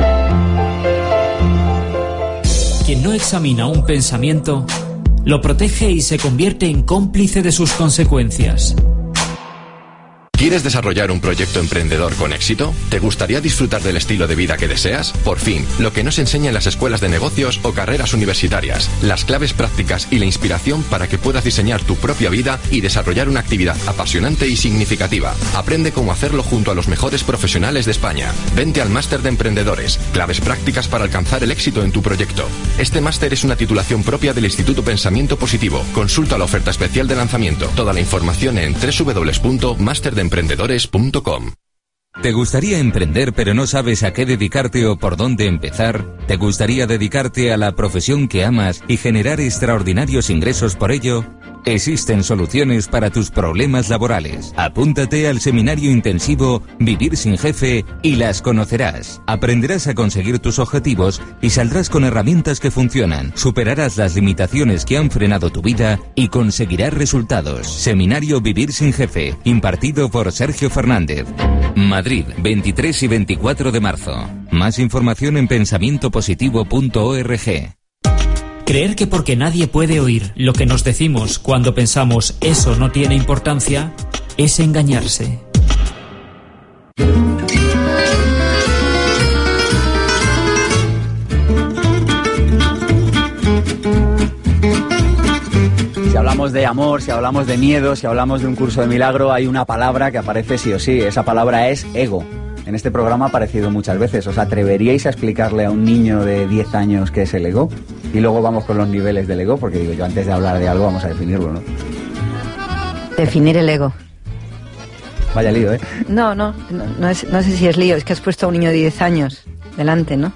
No examina un pensamiento, lo protege y se convierte en cómplice de sus consecuencias. ¿Quieres desarrollar un proyecto emprendedor con éxito? ¿Te gustaría disfrutar del estilo de vida que deseas? Por fin, lo que nos enseña en las escuelas de negocios o carreras universitarias, las claves prácticas y la inspiración para que puedas diseñar tu propia vida y desarrollar una actividad apasionante y significativa. Aprende cómo hacerlo junto a los mejores profesionales de España. Vente al máster de emprendedores, claves prácticas para alcanzar el éxito en tu proyecto. Este máster es una titulación propia del Instituto Pensamiento Positivo. Consulta la oferta especial de lanzamiento. Toda la información en www.masterdeemprendedores.com. ¿Te gustaría emprender pero no sabes a qué dedicarte o por dónde empezar? ¿Te gustaría dedicarte a la profesión que amas y generar extraordinarios ingresos por ello? Existen soluciones para tus problemas laborales. Apúntate al seminario intensivo Vivir sin jefe y las conocerás. Aprenderás a conseguir tus objetivos y saldrás con herramientas que funcionan. Superarás las limitaciones que han frenado tu vida y conseguirás resultados. Seminario Vivir sin jefe, impartido por Sergio Fernández. Madrid, 23 y 24 de marzo. Más información en pensamientopositivo.org. Creer que porque nadie puede oír lo que nos decimos cuando pensamos eso no tiene importancia es engañarse. Si hablamos de amor, si hablamos de miedo, si hablamos de un curso de milagro, hay una palabra que aparece sí o sí. Esa palabra es ego. En este programa ha aparecido muchas veces. ¿Os atreveríais a explicarle a un niño de 10 años qué es el ego? Y luego vamos con los niveles del ego, porque digo yo, antes de hablar de algo vamos a definirlo, ¿no? Definir el ego. Vaya lío, ¿eh? No, no, no, no, es- no sé si es lío, es que has puesto a un niño de 10 años delante, ¿no?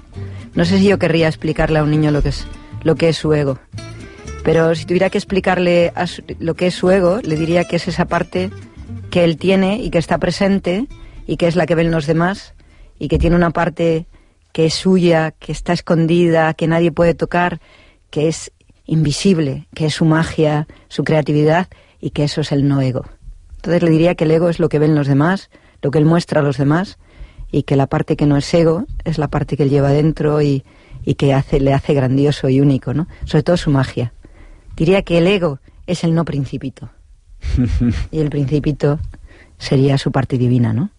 No sé si yo querría explicarle a un niño lo que es, lo que es su ego. Pero si tuviera que explicarle a su- lo que es su ego, le diría que es esa parte que él tiene y que está presente y que es la que ven los demás y que tiene una parte que es suya, que está escondida, que nadie puede tocar, que es invisible, que es su magia, su creatividad y que eso es el no ego. Entonces le diría que el ego es lo que ven los demás, lo que él muestra a los demás y que la parte que no es ego es la parte que él lleva dentro y, y que hace, le hace grandioso y único, ¿no? Sobre todo su magia. Diría que el ego es el no principito y el principito sería su parte divina, ¿no?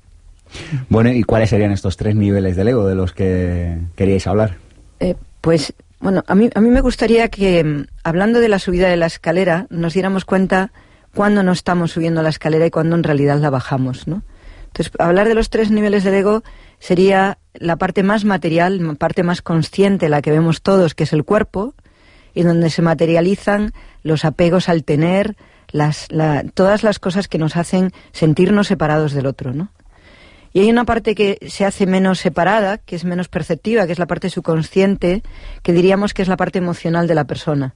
Bueno, ¿y cuáles serían estos tres niveles del ego de los que queríais hablar? Eh, pues, bueno, a mí, a mí me gustaría que, mm, hablando de la subida de la escalera, nos diéramos cuenta cuándo no estamos subiendo la escalera y cuándo en realidad la bajamos, ¿no? Entonces, hablar de los tres niveles del ego sería la parte más material, la parte más consciente, la que vemos todos, que es el cuerpo, y donde se materializan los apegos al tener, las, la- todas las cosas que nos hacen sentirnos separados del otro, ¿no? Y hay una parte que se hace menos separada, que es menos perceptiva, que es la parte subconsciente, que diríamos que es la parte emocional de la persona,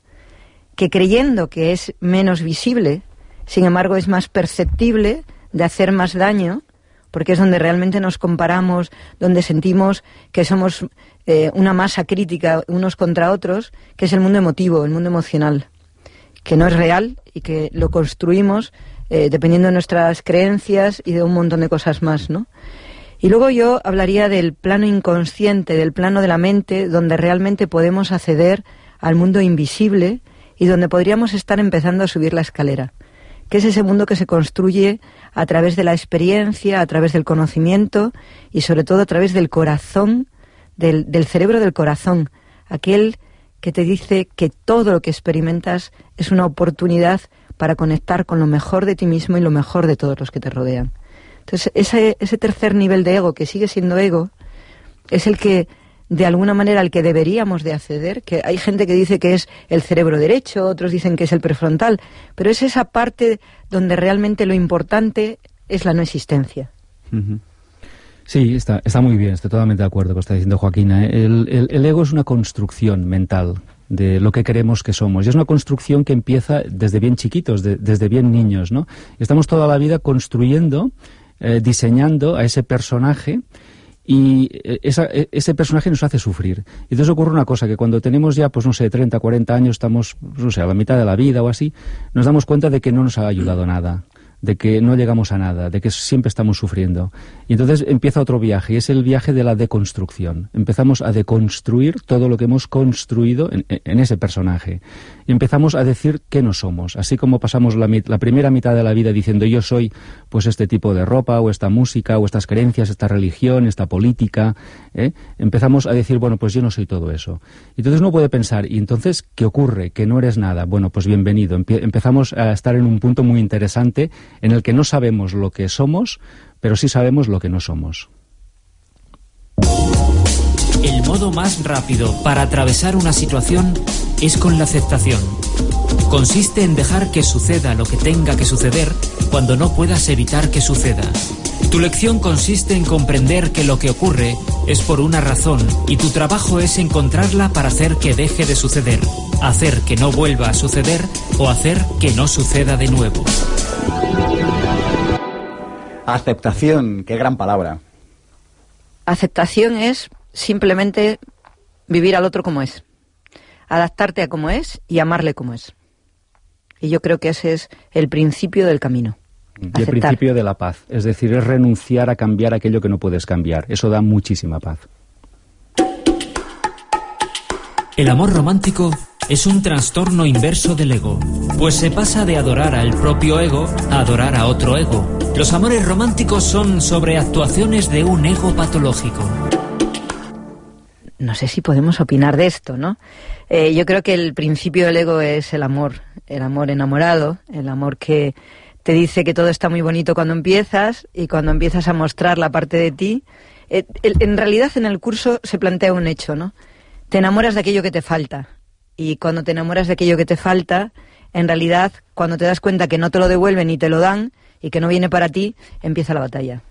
que creyendo que es menos visible, sin embargo es más perceptible de hacer más daño, porque es donde realmente nos comparamos, donde sentimos que somos eh, una masa crítica unos contra otros, que es el mundo emotivo, el mundo emocional que no es real y que lo construimos eh, dependiendo de nuestras creencias y de un montón de cosas más, ¿no? Y luego yo hablaría del plano inconsciente, del plano de la mente, donde realmente podemos acceder al mundo invisible y donde podríamos estar empezando a subir la escalera, que es ese mundo que se construye a través de la experiencia, a través del conocimiento y sobre todo a través del corazón, del, del cerebro del corazón, aquel que te dice que todo lo que experimentas es una oportunidad para conectar con lo mejor de ti mismo y lo mejor de todos los que te rodean. Entonces, ese, tercer nivel de ego, que sigue siendo ego, es el que, de alguna manera, al que deberíamos de acceder, que hay gente que dice que es el cerebro derecho, otros dicen que es el prefrontal, pero es esa parte donde realmente lo importante es la no existencia. Sí, está, está muy bien, estoy totalmente de acuerdo con lo que está diciendo Joaquina. ¿eh? El ego es una construcción mental de lo que creemos que somos. Y es una construcción que empieza desde bien chiquitos, de- desde bien niños, ¿no? Estamos toda la vida construyendo, eh, diseñando a ese personaje y eh, esa- e- ese personaje nos hace sufrir. Y entonces ocurre una cosa, que cuando tenemos ya, pues no sé, 30, 40 años, estamos, no sé, a la mitad de la vida o así, nos damos cuenta de que no nos ha ayudado nada de que no llegamos a nada, de que siempre estamos sufriendo. Y entonces empieza otro viaje, y es el viaje de la deconstrucción. Empezamos a deconstruir todo lo que hemos construido en, ese personaje. Y empezamos a decir qué no somos. Así como pasamos la, la primera mitad de la vida diciendo yo soy pues este tipo de ropa, o esta música, o estas creencias, esta religión, esta política, ¿eh? empezamos a decir, bueno, pues yo no soy todo eso. Entonces uno puede pensar, ¿y entonces qué ocurre? Que no eres nada. Bueno, pues bienvenido. Empezamos a estar en un punto muy interesante en el que no sabemos lo que somos, pero sí sabemos lo que no somos. El modo más rápido para atravesar una situación es con la aceptación. Consiste en dejar que suceda lo que tenga que suceder cuando no puedas evitar que suceda. Tu lección consiste en comprender que lo que ocurre es por una razón y tu trabajo es encontrarla para hacer que deje de suceder, hacer que no vuelva a suceder o hacer que no suceda de nuevo. Aceptación, qué gran palabra. Aceptación es simplemente vivir al otro como es, adaptarte a como es y amarle como es. Y yo creo que ese es el principio del camino. Y el principio de la paz, es decir, es renunciar a cambiar aquello que no puedes cambiar. Eso da muchísima paz. El amor romántico es un trastorno inverso del ego, pues se pasa de adorar al propio ego a adorar a otro ego. Los amores románticos son sobreactuaciones de un ego patológico. No sé si podemos opinar de esto, ¿no? Eh, yo creo que el principio del ego es el amor, el amor enamorado, el amor que te dice que todo está muy bonito cuando empiezas y cuando empiezas a mostrar la parte de ti. eh, en realidad en el curso se plantea un hecho, ¿no? Te enamoras de aquello que te falta y cuando te enamoras de aquello que te falta, en realidad cuando te das cuenta que no te lo devuelven y te lo dan y que no viene para ti, empieza la batalla.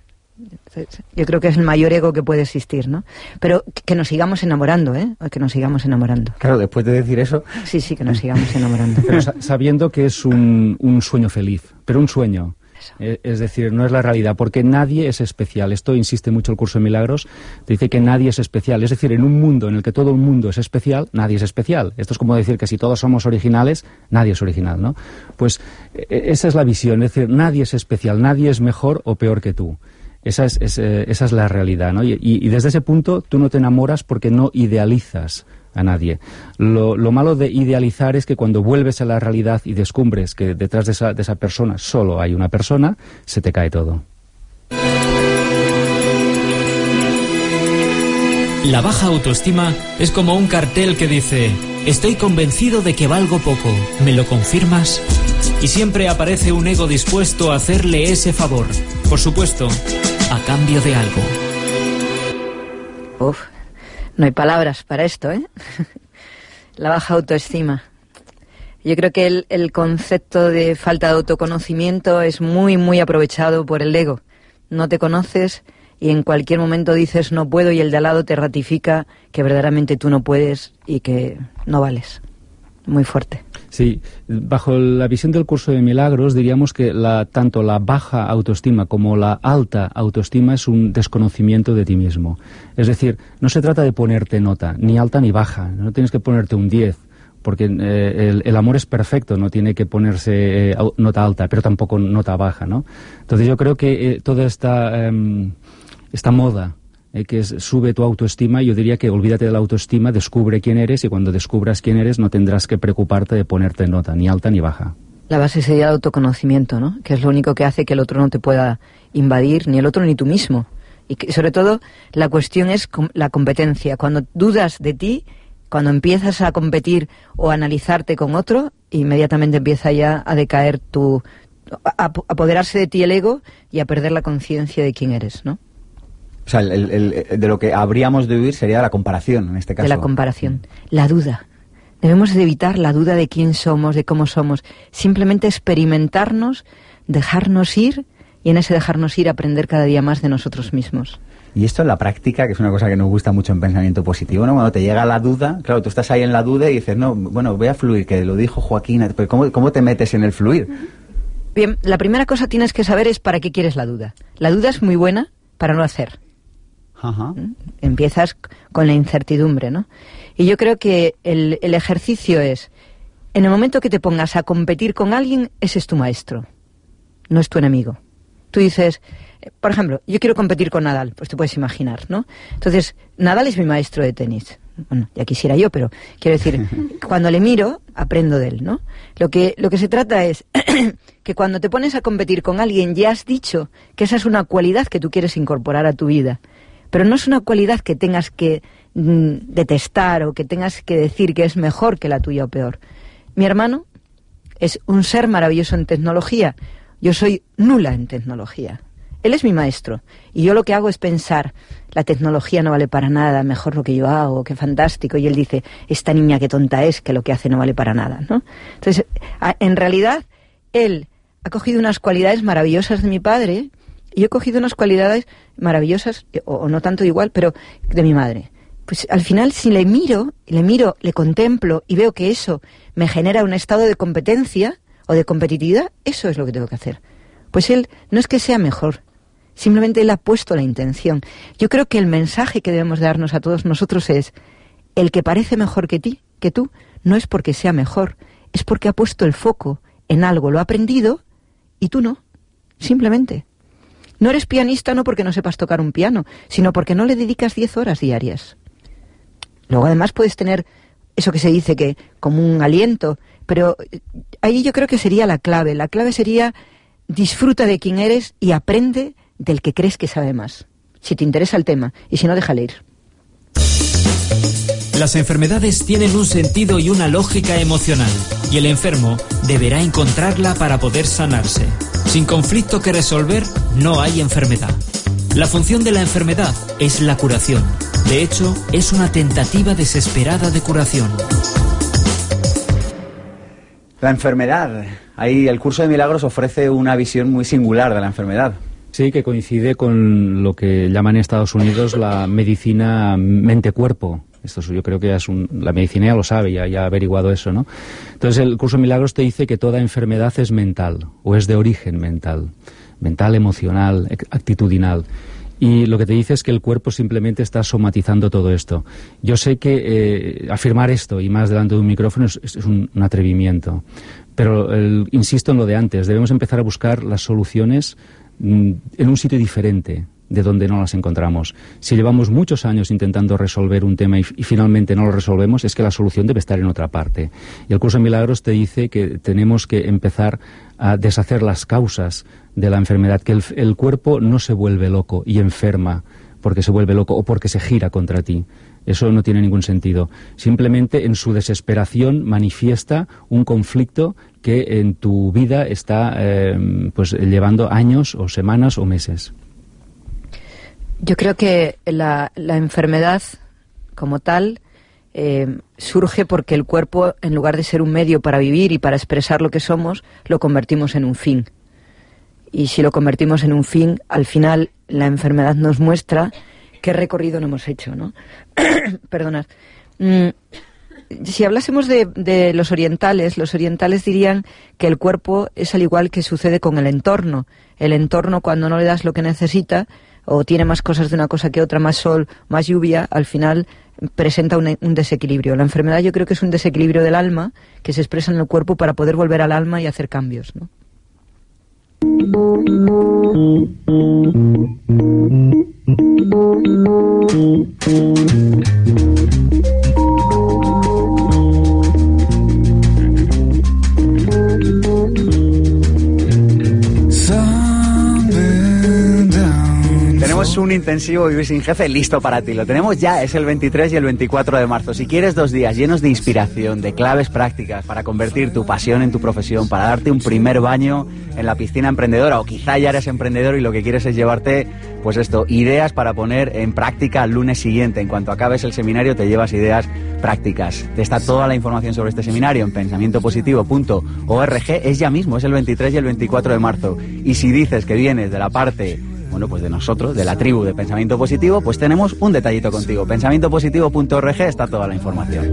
Yo creo que es el mayor ego que puede existir, ¿no? Pero que nos sigamos enamorando, ¿eh? Que nos sigamos enamorando. Claro, después de decir eso, Sí, sí, que nos sigamos enamorando. Pero sa- sabiendo que es un, un sueño feliz, pero un sueño. Eh, Es decir, no es la realidad, porque nadie es especial. Esto insiste mucho el curso de milagros, te dice que nadie es especial. Es decir, en un mundo en el que todo el mundo es especial, nadie es especial. Esto es como decir que si todos somos originales, nadie es original, ¿no? Pues eh, esa es la visión, es decir, nadie es especial, nadie es mejor o peor que tú. Esa es, eh, esa es la realidad, ¿no? Y, y- y desde ese punto tú no te enamoras porque no idealizas a nadie. Lo, lo malo de idealizar es que cuando vuelves a la realidad y descubres que detrás de esa, de esa persona solo hay una persona, se te cae todo. La baja autoestima es como un cartel que dice, estoy convencido de que valgo poco, ¿me lo confirmas? Y siempre aparece un ego dispuesto a hacerle ese favor, por supuesto, a cambio de algo. Uf, no hay palabras para esto, ¿eh? La baja autoestima. Yo creo que el, el concepto de falta de autoconocimiento es muy, muy aprovechado por el ego. No te conoces y en cualquier momento dices no puedo y el de al lado te ratifica que verdaderamente tú no puedes y que no vales. Muy fuerte. Sí, bajo la visión del curso de milagros diríamos que la, tanto la baja autoestima como la alta autoestima es un desconocimiento de ti mismo. Es decir, no se trata de ponerte nota, ni alta ni baja, no tienes que ponerte un 10, porque eh, el, amor es perfecto, no tiene que ponerse eh, nota alta, pero tampoco nota baja, ¿no? Entonces yo creo que eh, toda esta, em, esta moda eh, que sube tu autoestima, yo diría que olvídate de la autoestima, descubre quién eres y cuando descubras quién eres no tendrás que preocuparte de ponerte nota, ni alta ni baja. La base sería el autoconocimiento, ¿no? Que es lo único que hace que el otro no te pueda invadir, ni el otro ni tú mismo. Y que, sobre todo, la cuestión es la competencia. Cuando dudas de ti, cuando empiezas a competir o a analizarte con otro, inmediatamente empieza ya a decaer tu. a apoderarse de ti el ego y a perder la conciencia de quién eres, ¿no? O sea, el- el- el- de lo que habríamos de huir sería la comparación, en este caso. de la comparación. La duda. Debemos de evitar la duda de quién somos, de cómo somos. Simplemente experimentarnos, dejarnos ir y en ese dejarnos ir aprender cada día más de nosotros mismos. Y esto en la práctica, que es una cosa que nos gusta mucho en pensamiento positivo, ¿no? Cuando te llega la duda, claro, tú estás ahí en la duda y dices, no, bueno, voy a fluir, que lo dijo Joaquín, pero ¿cómo, cómo te metes en el fluir? Bien, la primera cosa tienes que saber es para qué quieres la duda. La duda es muy buena para no hacer. Ajá. Empiezas con la incertidumbre, ¿no? Y yo creo que el, el ejercicio es, en el momento que te pongas a competir con alguien, ese es tu maestro. no es tu enemigo. Tú dices, eh, por ejemplo, yo quiero competir con Nadal, pues te puedes imaginar, ¿no? Entonces, Nadal es mi maestro de tenis. Bueno, ya quisiera yo, pero quiero decir, cuando le miro, aprendo de él, ¿no? Lo que, lo que se trata es que cuando te pones a competir con alguien, ya has dicho que esa es una cualidad que tú quieres incorporar a tu vida. Pero no es una cualidad que tengas que mm, detestar o que tengas que decir que es mejor que la tuya o peor. Mi hermano es un ser maravilloso en tecnología. Yo soy nula en tecnología. Él es mi maestro. Y yo lo que hago es pensar, la tecnología no vale para nada, mejor lo que yo hago, qué fantástico. Y él dice, esta niña qué tonta es, que lo que hace no vale para nada. ¿no? Entonces, en realidad, él ha cogido unas cualidades maravillosas de mi padre y he cogido unas cualidades maravillosas, o, o no tanto igual, pero de mi madre. Pues al final, si le miro, le miro, le contemplo y veo que eso me genera un estado de competencia o de competitividad, eso es lo que tengo que hacer. Pues él no es que sea mejor, simplemente él ha puesto la intención. Yo creo que el mensaje que debemos darnos a todos nosotros es, el que parece mejor que ti, que tú, no es porque sea mejor, es porque ha puesto el foco en algo, lo ha aprendido y tú no, simplemente. No eres pianista no porque no sepas tocar un piano, sino porque no le dedicas 10 horas diarias. Luego además puedes tener eso que se dice que como un aliento, pero eh, ahí yo creo que sería la clave. La clave sería disfruta de quién eres y aprende del que crees que sabe más. Si te interesa el tema y si no, déjale ir. Las enfermedades tienen un sentido y una lógica emocional, y el enfermo deberá encontrarla para poder sanarse. Sin conflicto que resolver, no hay enfermedad. La función de la enfermedad es la curación. De hecho, es una tentativa desesperada de curación. La enfermedad. Ahí el curso de milagros ofrece una visión muy singular de la enfermedad. Sí, que coincide con lo que llaman en Estados Unidos la medicina mente-cuerpo. Esto es- yo creo que ya es un- la medicina ya lo sabe, ya, ha averiguado eso, ¿no? Entonces el curso de milagros te dice que toda enfermedad es mental o es de origen mental, mental, emocional, actitudinal. Y lo que te dice es que el cuerpo simplemente está somatizando todo esto. Yo sé que eh, afirmar esto y más delante de un micrófono es, es un, un atrevimiento. Pero el- insisto en lo de antes, debemos empezar a buscar las soluciones mm, en un sitio diferente de donde no las encontramos. Si llevamos muchos años intentando resolver un tema y, finalmente no lo resolvemos, es que la solución debe estar en otra parte. Y el curso de milagros te dice que tenemos que empezar a deshacer las causas de la enfermedad, que el, el cuerpo no se vuelve loco y enferma porque se vuelve loco o porque se gira contra ti. Eso no tiene ningún sentido. Simplemente en su desesperación manifiesta un conflicto que en tu vida está eh, pues llevando años o semanas o meses. Yo creo que la, enfermedad como tal eh, surge porque el cuerpo, en lugar de ser un medio para vivir y para expresar lo que somos, lo convertimos en un fin. Y si lo convertimos en un fin, al final la enfermedad nos muestra qué recorrido no hemos hecho, ¿no? Perdonad. Mm, si hablásemos de, de los orientales, los orientales dirían que el cuerpo es al igual que sucede con el entorno. El entorno, cuando no le das lo que necesita, o tiene más cosas de una cosa que otra, más sol, más lluvia, al final presenta un, desequilibrio. La enfermedad yo creo que es un desequilibrio del alma que se expresa en el cuerpo para poder volver al alma y hacer cambios. ¿no? Tenemos un intensivo Vivir sin Jefe listo para ti. Lo tenemos ya, es el 23 y el 24 de marzo. Si quieres dos días llenos de inspiración, de claves prácticas para convertir tu pasión en tu profesión, para darte un primer baño en la piscina emprendedora o quizá ya eres emprendedor y lo que quieres es llevarte, pues esto, ideas para poner en práctica el lunes siguiente. En cuanto acabes el seminario te llevas ideas prácticas. Está toda la información sobre este seminario en pensamientopositivo.org. Es ya mismo, es el 23 y el 24 de marzo. Y si dices que vienes de la parte bueno, pues de nosotros, de la tribu de Pensamiento Positivo, pues tenemos un detallito contigo. Pensamientopositivo.org está toda la información.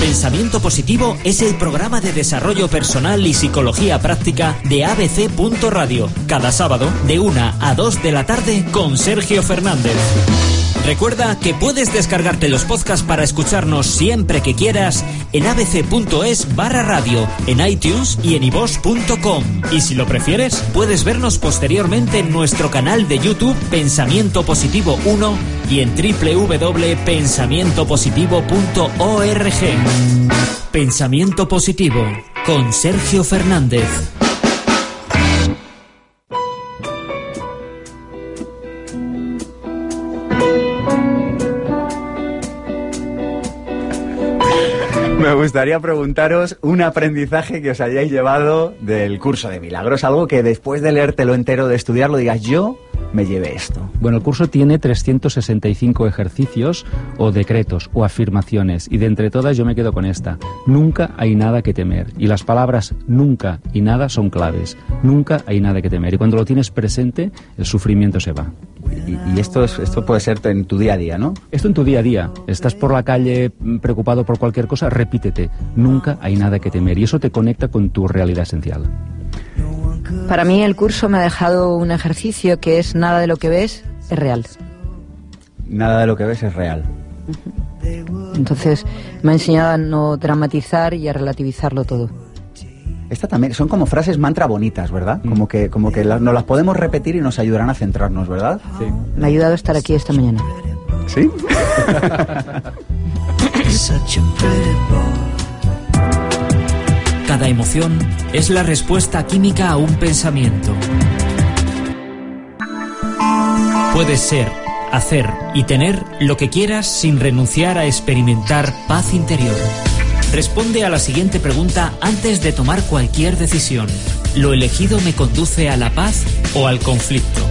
Pensamiento Positivo es el programa de desarrollo personal y psicología práctica de ABC. Radio, cada sábado de 1 a 2 de la tarde con Sergio Fernández. Recuerda que puedes descargarte los podcasts para escucharnos siempre que quieras en abc.es barra radio, en iTunes y en ivos.com. Y si lo prefieres, puedes vernos posteriormente en nuestro canal de YouTube Pensamiento Positivo 1 y en www.pensamientopositivo.org. Pensamiento Positivo con Sergio Fernández. Gustaría preguntaros un aprendizaje que os hayáis llevado del curso de milagros, algo que después de leértelo entero, de estudiarlo, digas yo me llevé esto. Bueno, el curso tiene 365 ejercicios o decretos o afirmaciones y de entre todas yo me quedo con esta. Nunca hay nada que temer. Y las palabras nunca y nada son claves. Nunca hay nada que temer. Y cuando lo tienes presente, el sufrimiento se va. Y, y esto, es, esto puede ser en tu día a día, ¿no? Esto en tu día a día. Estás por la calle mm, preocupado por cualquier cosa, repítete. Nunca hay nada que temer. Y eso te conecta con tu realidad esencial. Para mí el curso me ha dejado un ejercicio que es nada de lo que ves es real. Nada de lo que ves es real. Entonces me ha enseñado a no dramatizar y a relativizarlo todo. Esta también son como frases mantra bonitas, ¿verdad? Como que, como que las- nos las podemos repetir y nos ayudarán a centrarnos, ¿verdad? Sí. Me ha ayudado a estar aquí esta mañana. ¿Sí? Cada emoción es la respuesta química a un pensamiento. Puedes ser, hacer y tener lo que quieras sin renunciar a experimentar paz interior. Responde a la siguiente pregunta antes de tomar cualquier decisión. ¿Lo elegido me conduce a la paz o al conflicto?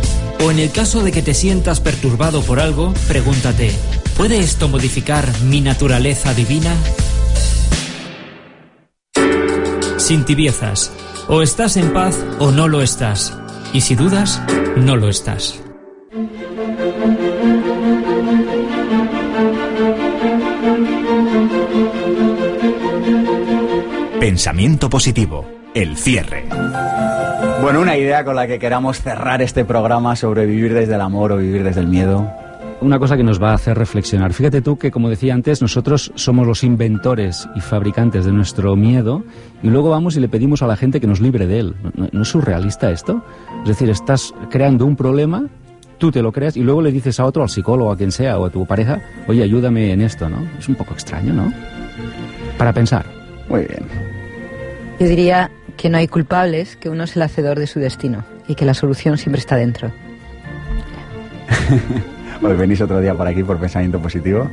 O en el caso de que te sientas perturbado por algo, pregúntate, ¿puede esto modificar mi naturaleza divina? Sin tibiezas. O estás en paz o no lo estás. Y si dudas, no lo estás. Pensamiento positivo. El cierre. Bueno, una idea con la que queramos cerrar este programa sobre vivir desde el amor o vivir desde el miedo. Una cosa que nos va a hacer reflexionar. Fíjate tú que, como decía antes, nosotros somos los inventores y fabricantes de nuestro miedo y luego vamos y le pedimos a la gente que nos libre de él. ¿No, es surrealista esto? Es decir, estás creando un problema, tú te lo creas y luego le dices a otro, al psicólogo, a quien sea, o a tu pareja, oye, ayúdame en esto, ¿no? Es un poco extraño, ¿no? Para pensar. Muy bien. Yo diría que no hay culpables, que uno es el hacedor de su destino y que la solución siempre está dentro. Pues venís otro día por aquí por Pensamiento Positivo.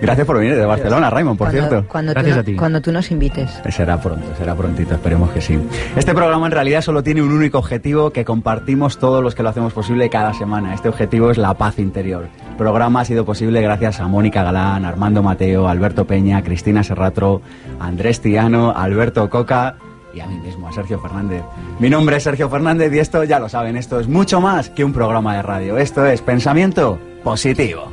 Gracias por venir de Barcelona, Raymond, por cuando, cierto. Cuando Gracias tú, a ti. cuando tú nos invites. Será pronto, será prontito, esperemos que sí. Este programa en realidad solo tiene un único objetivo que compartimos todos los que lo hacemos posible cada semana. Este objetivo es la paz interior. El programa ha sido posible gracias a Mónica Galán, Armando Mateo, Alberto Peña, Cristina Serratro, Andrés Tiano, Alberto Coca y a mí mismo, a Sergio Fernández. Mi nombre es Sergio Fernández y esto, ya lo saben, esto es mucho más que un programa de radio. Esto es Pensamiento positivo.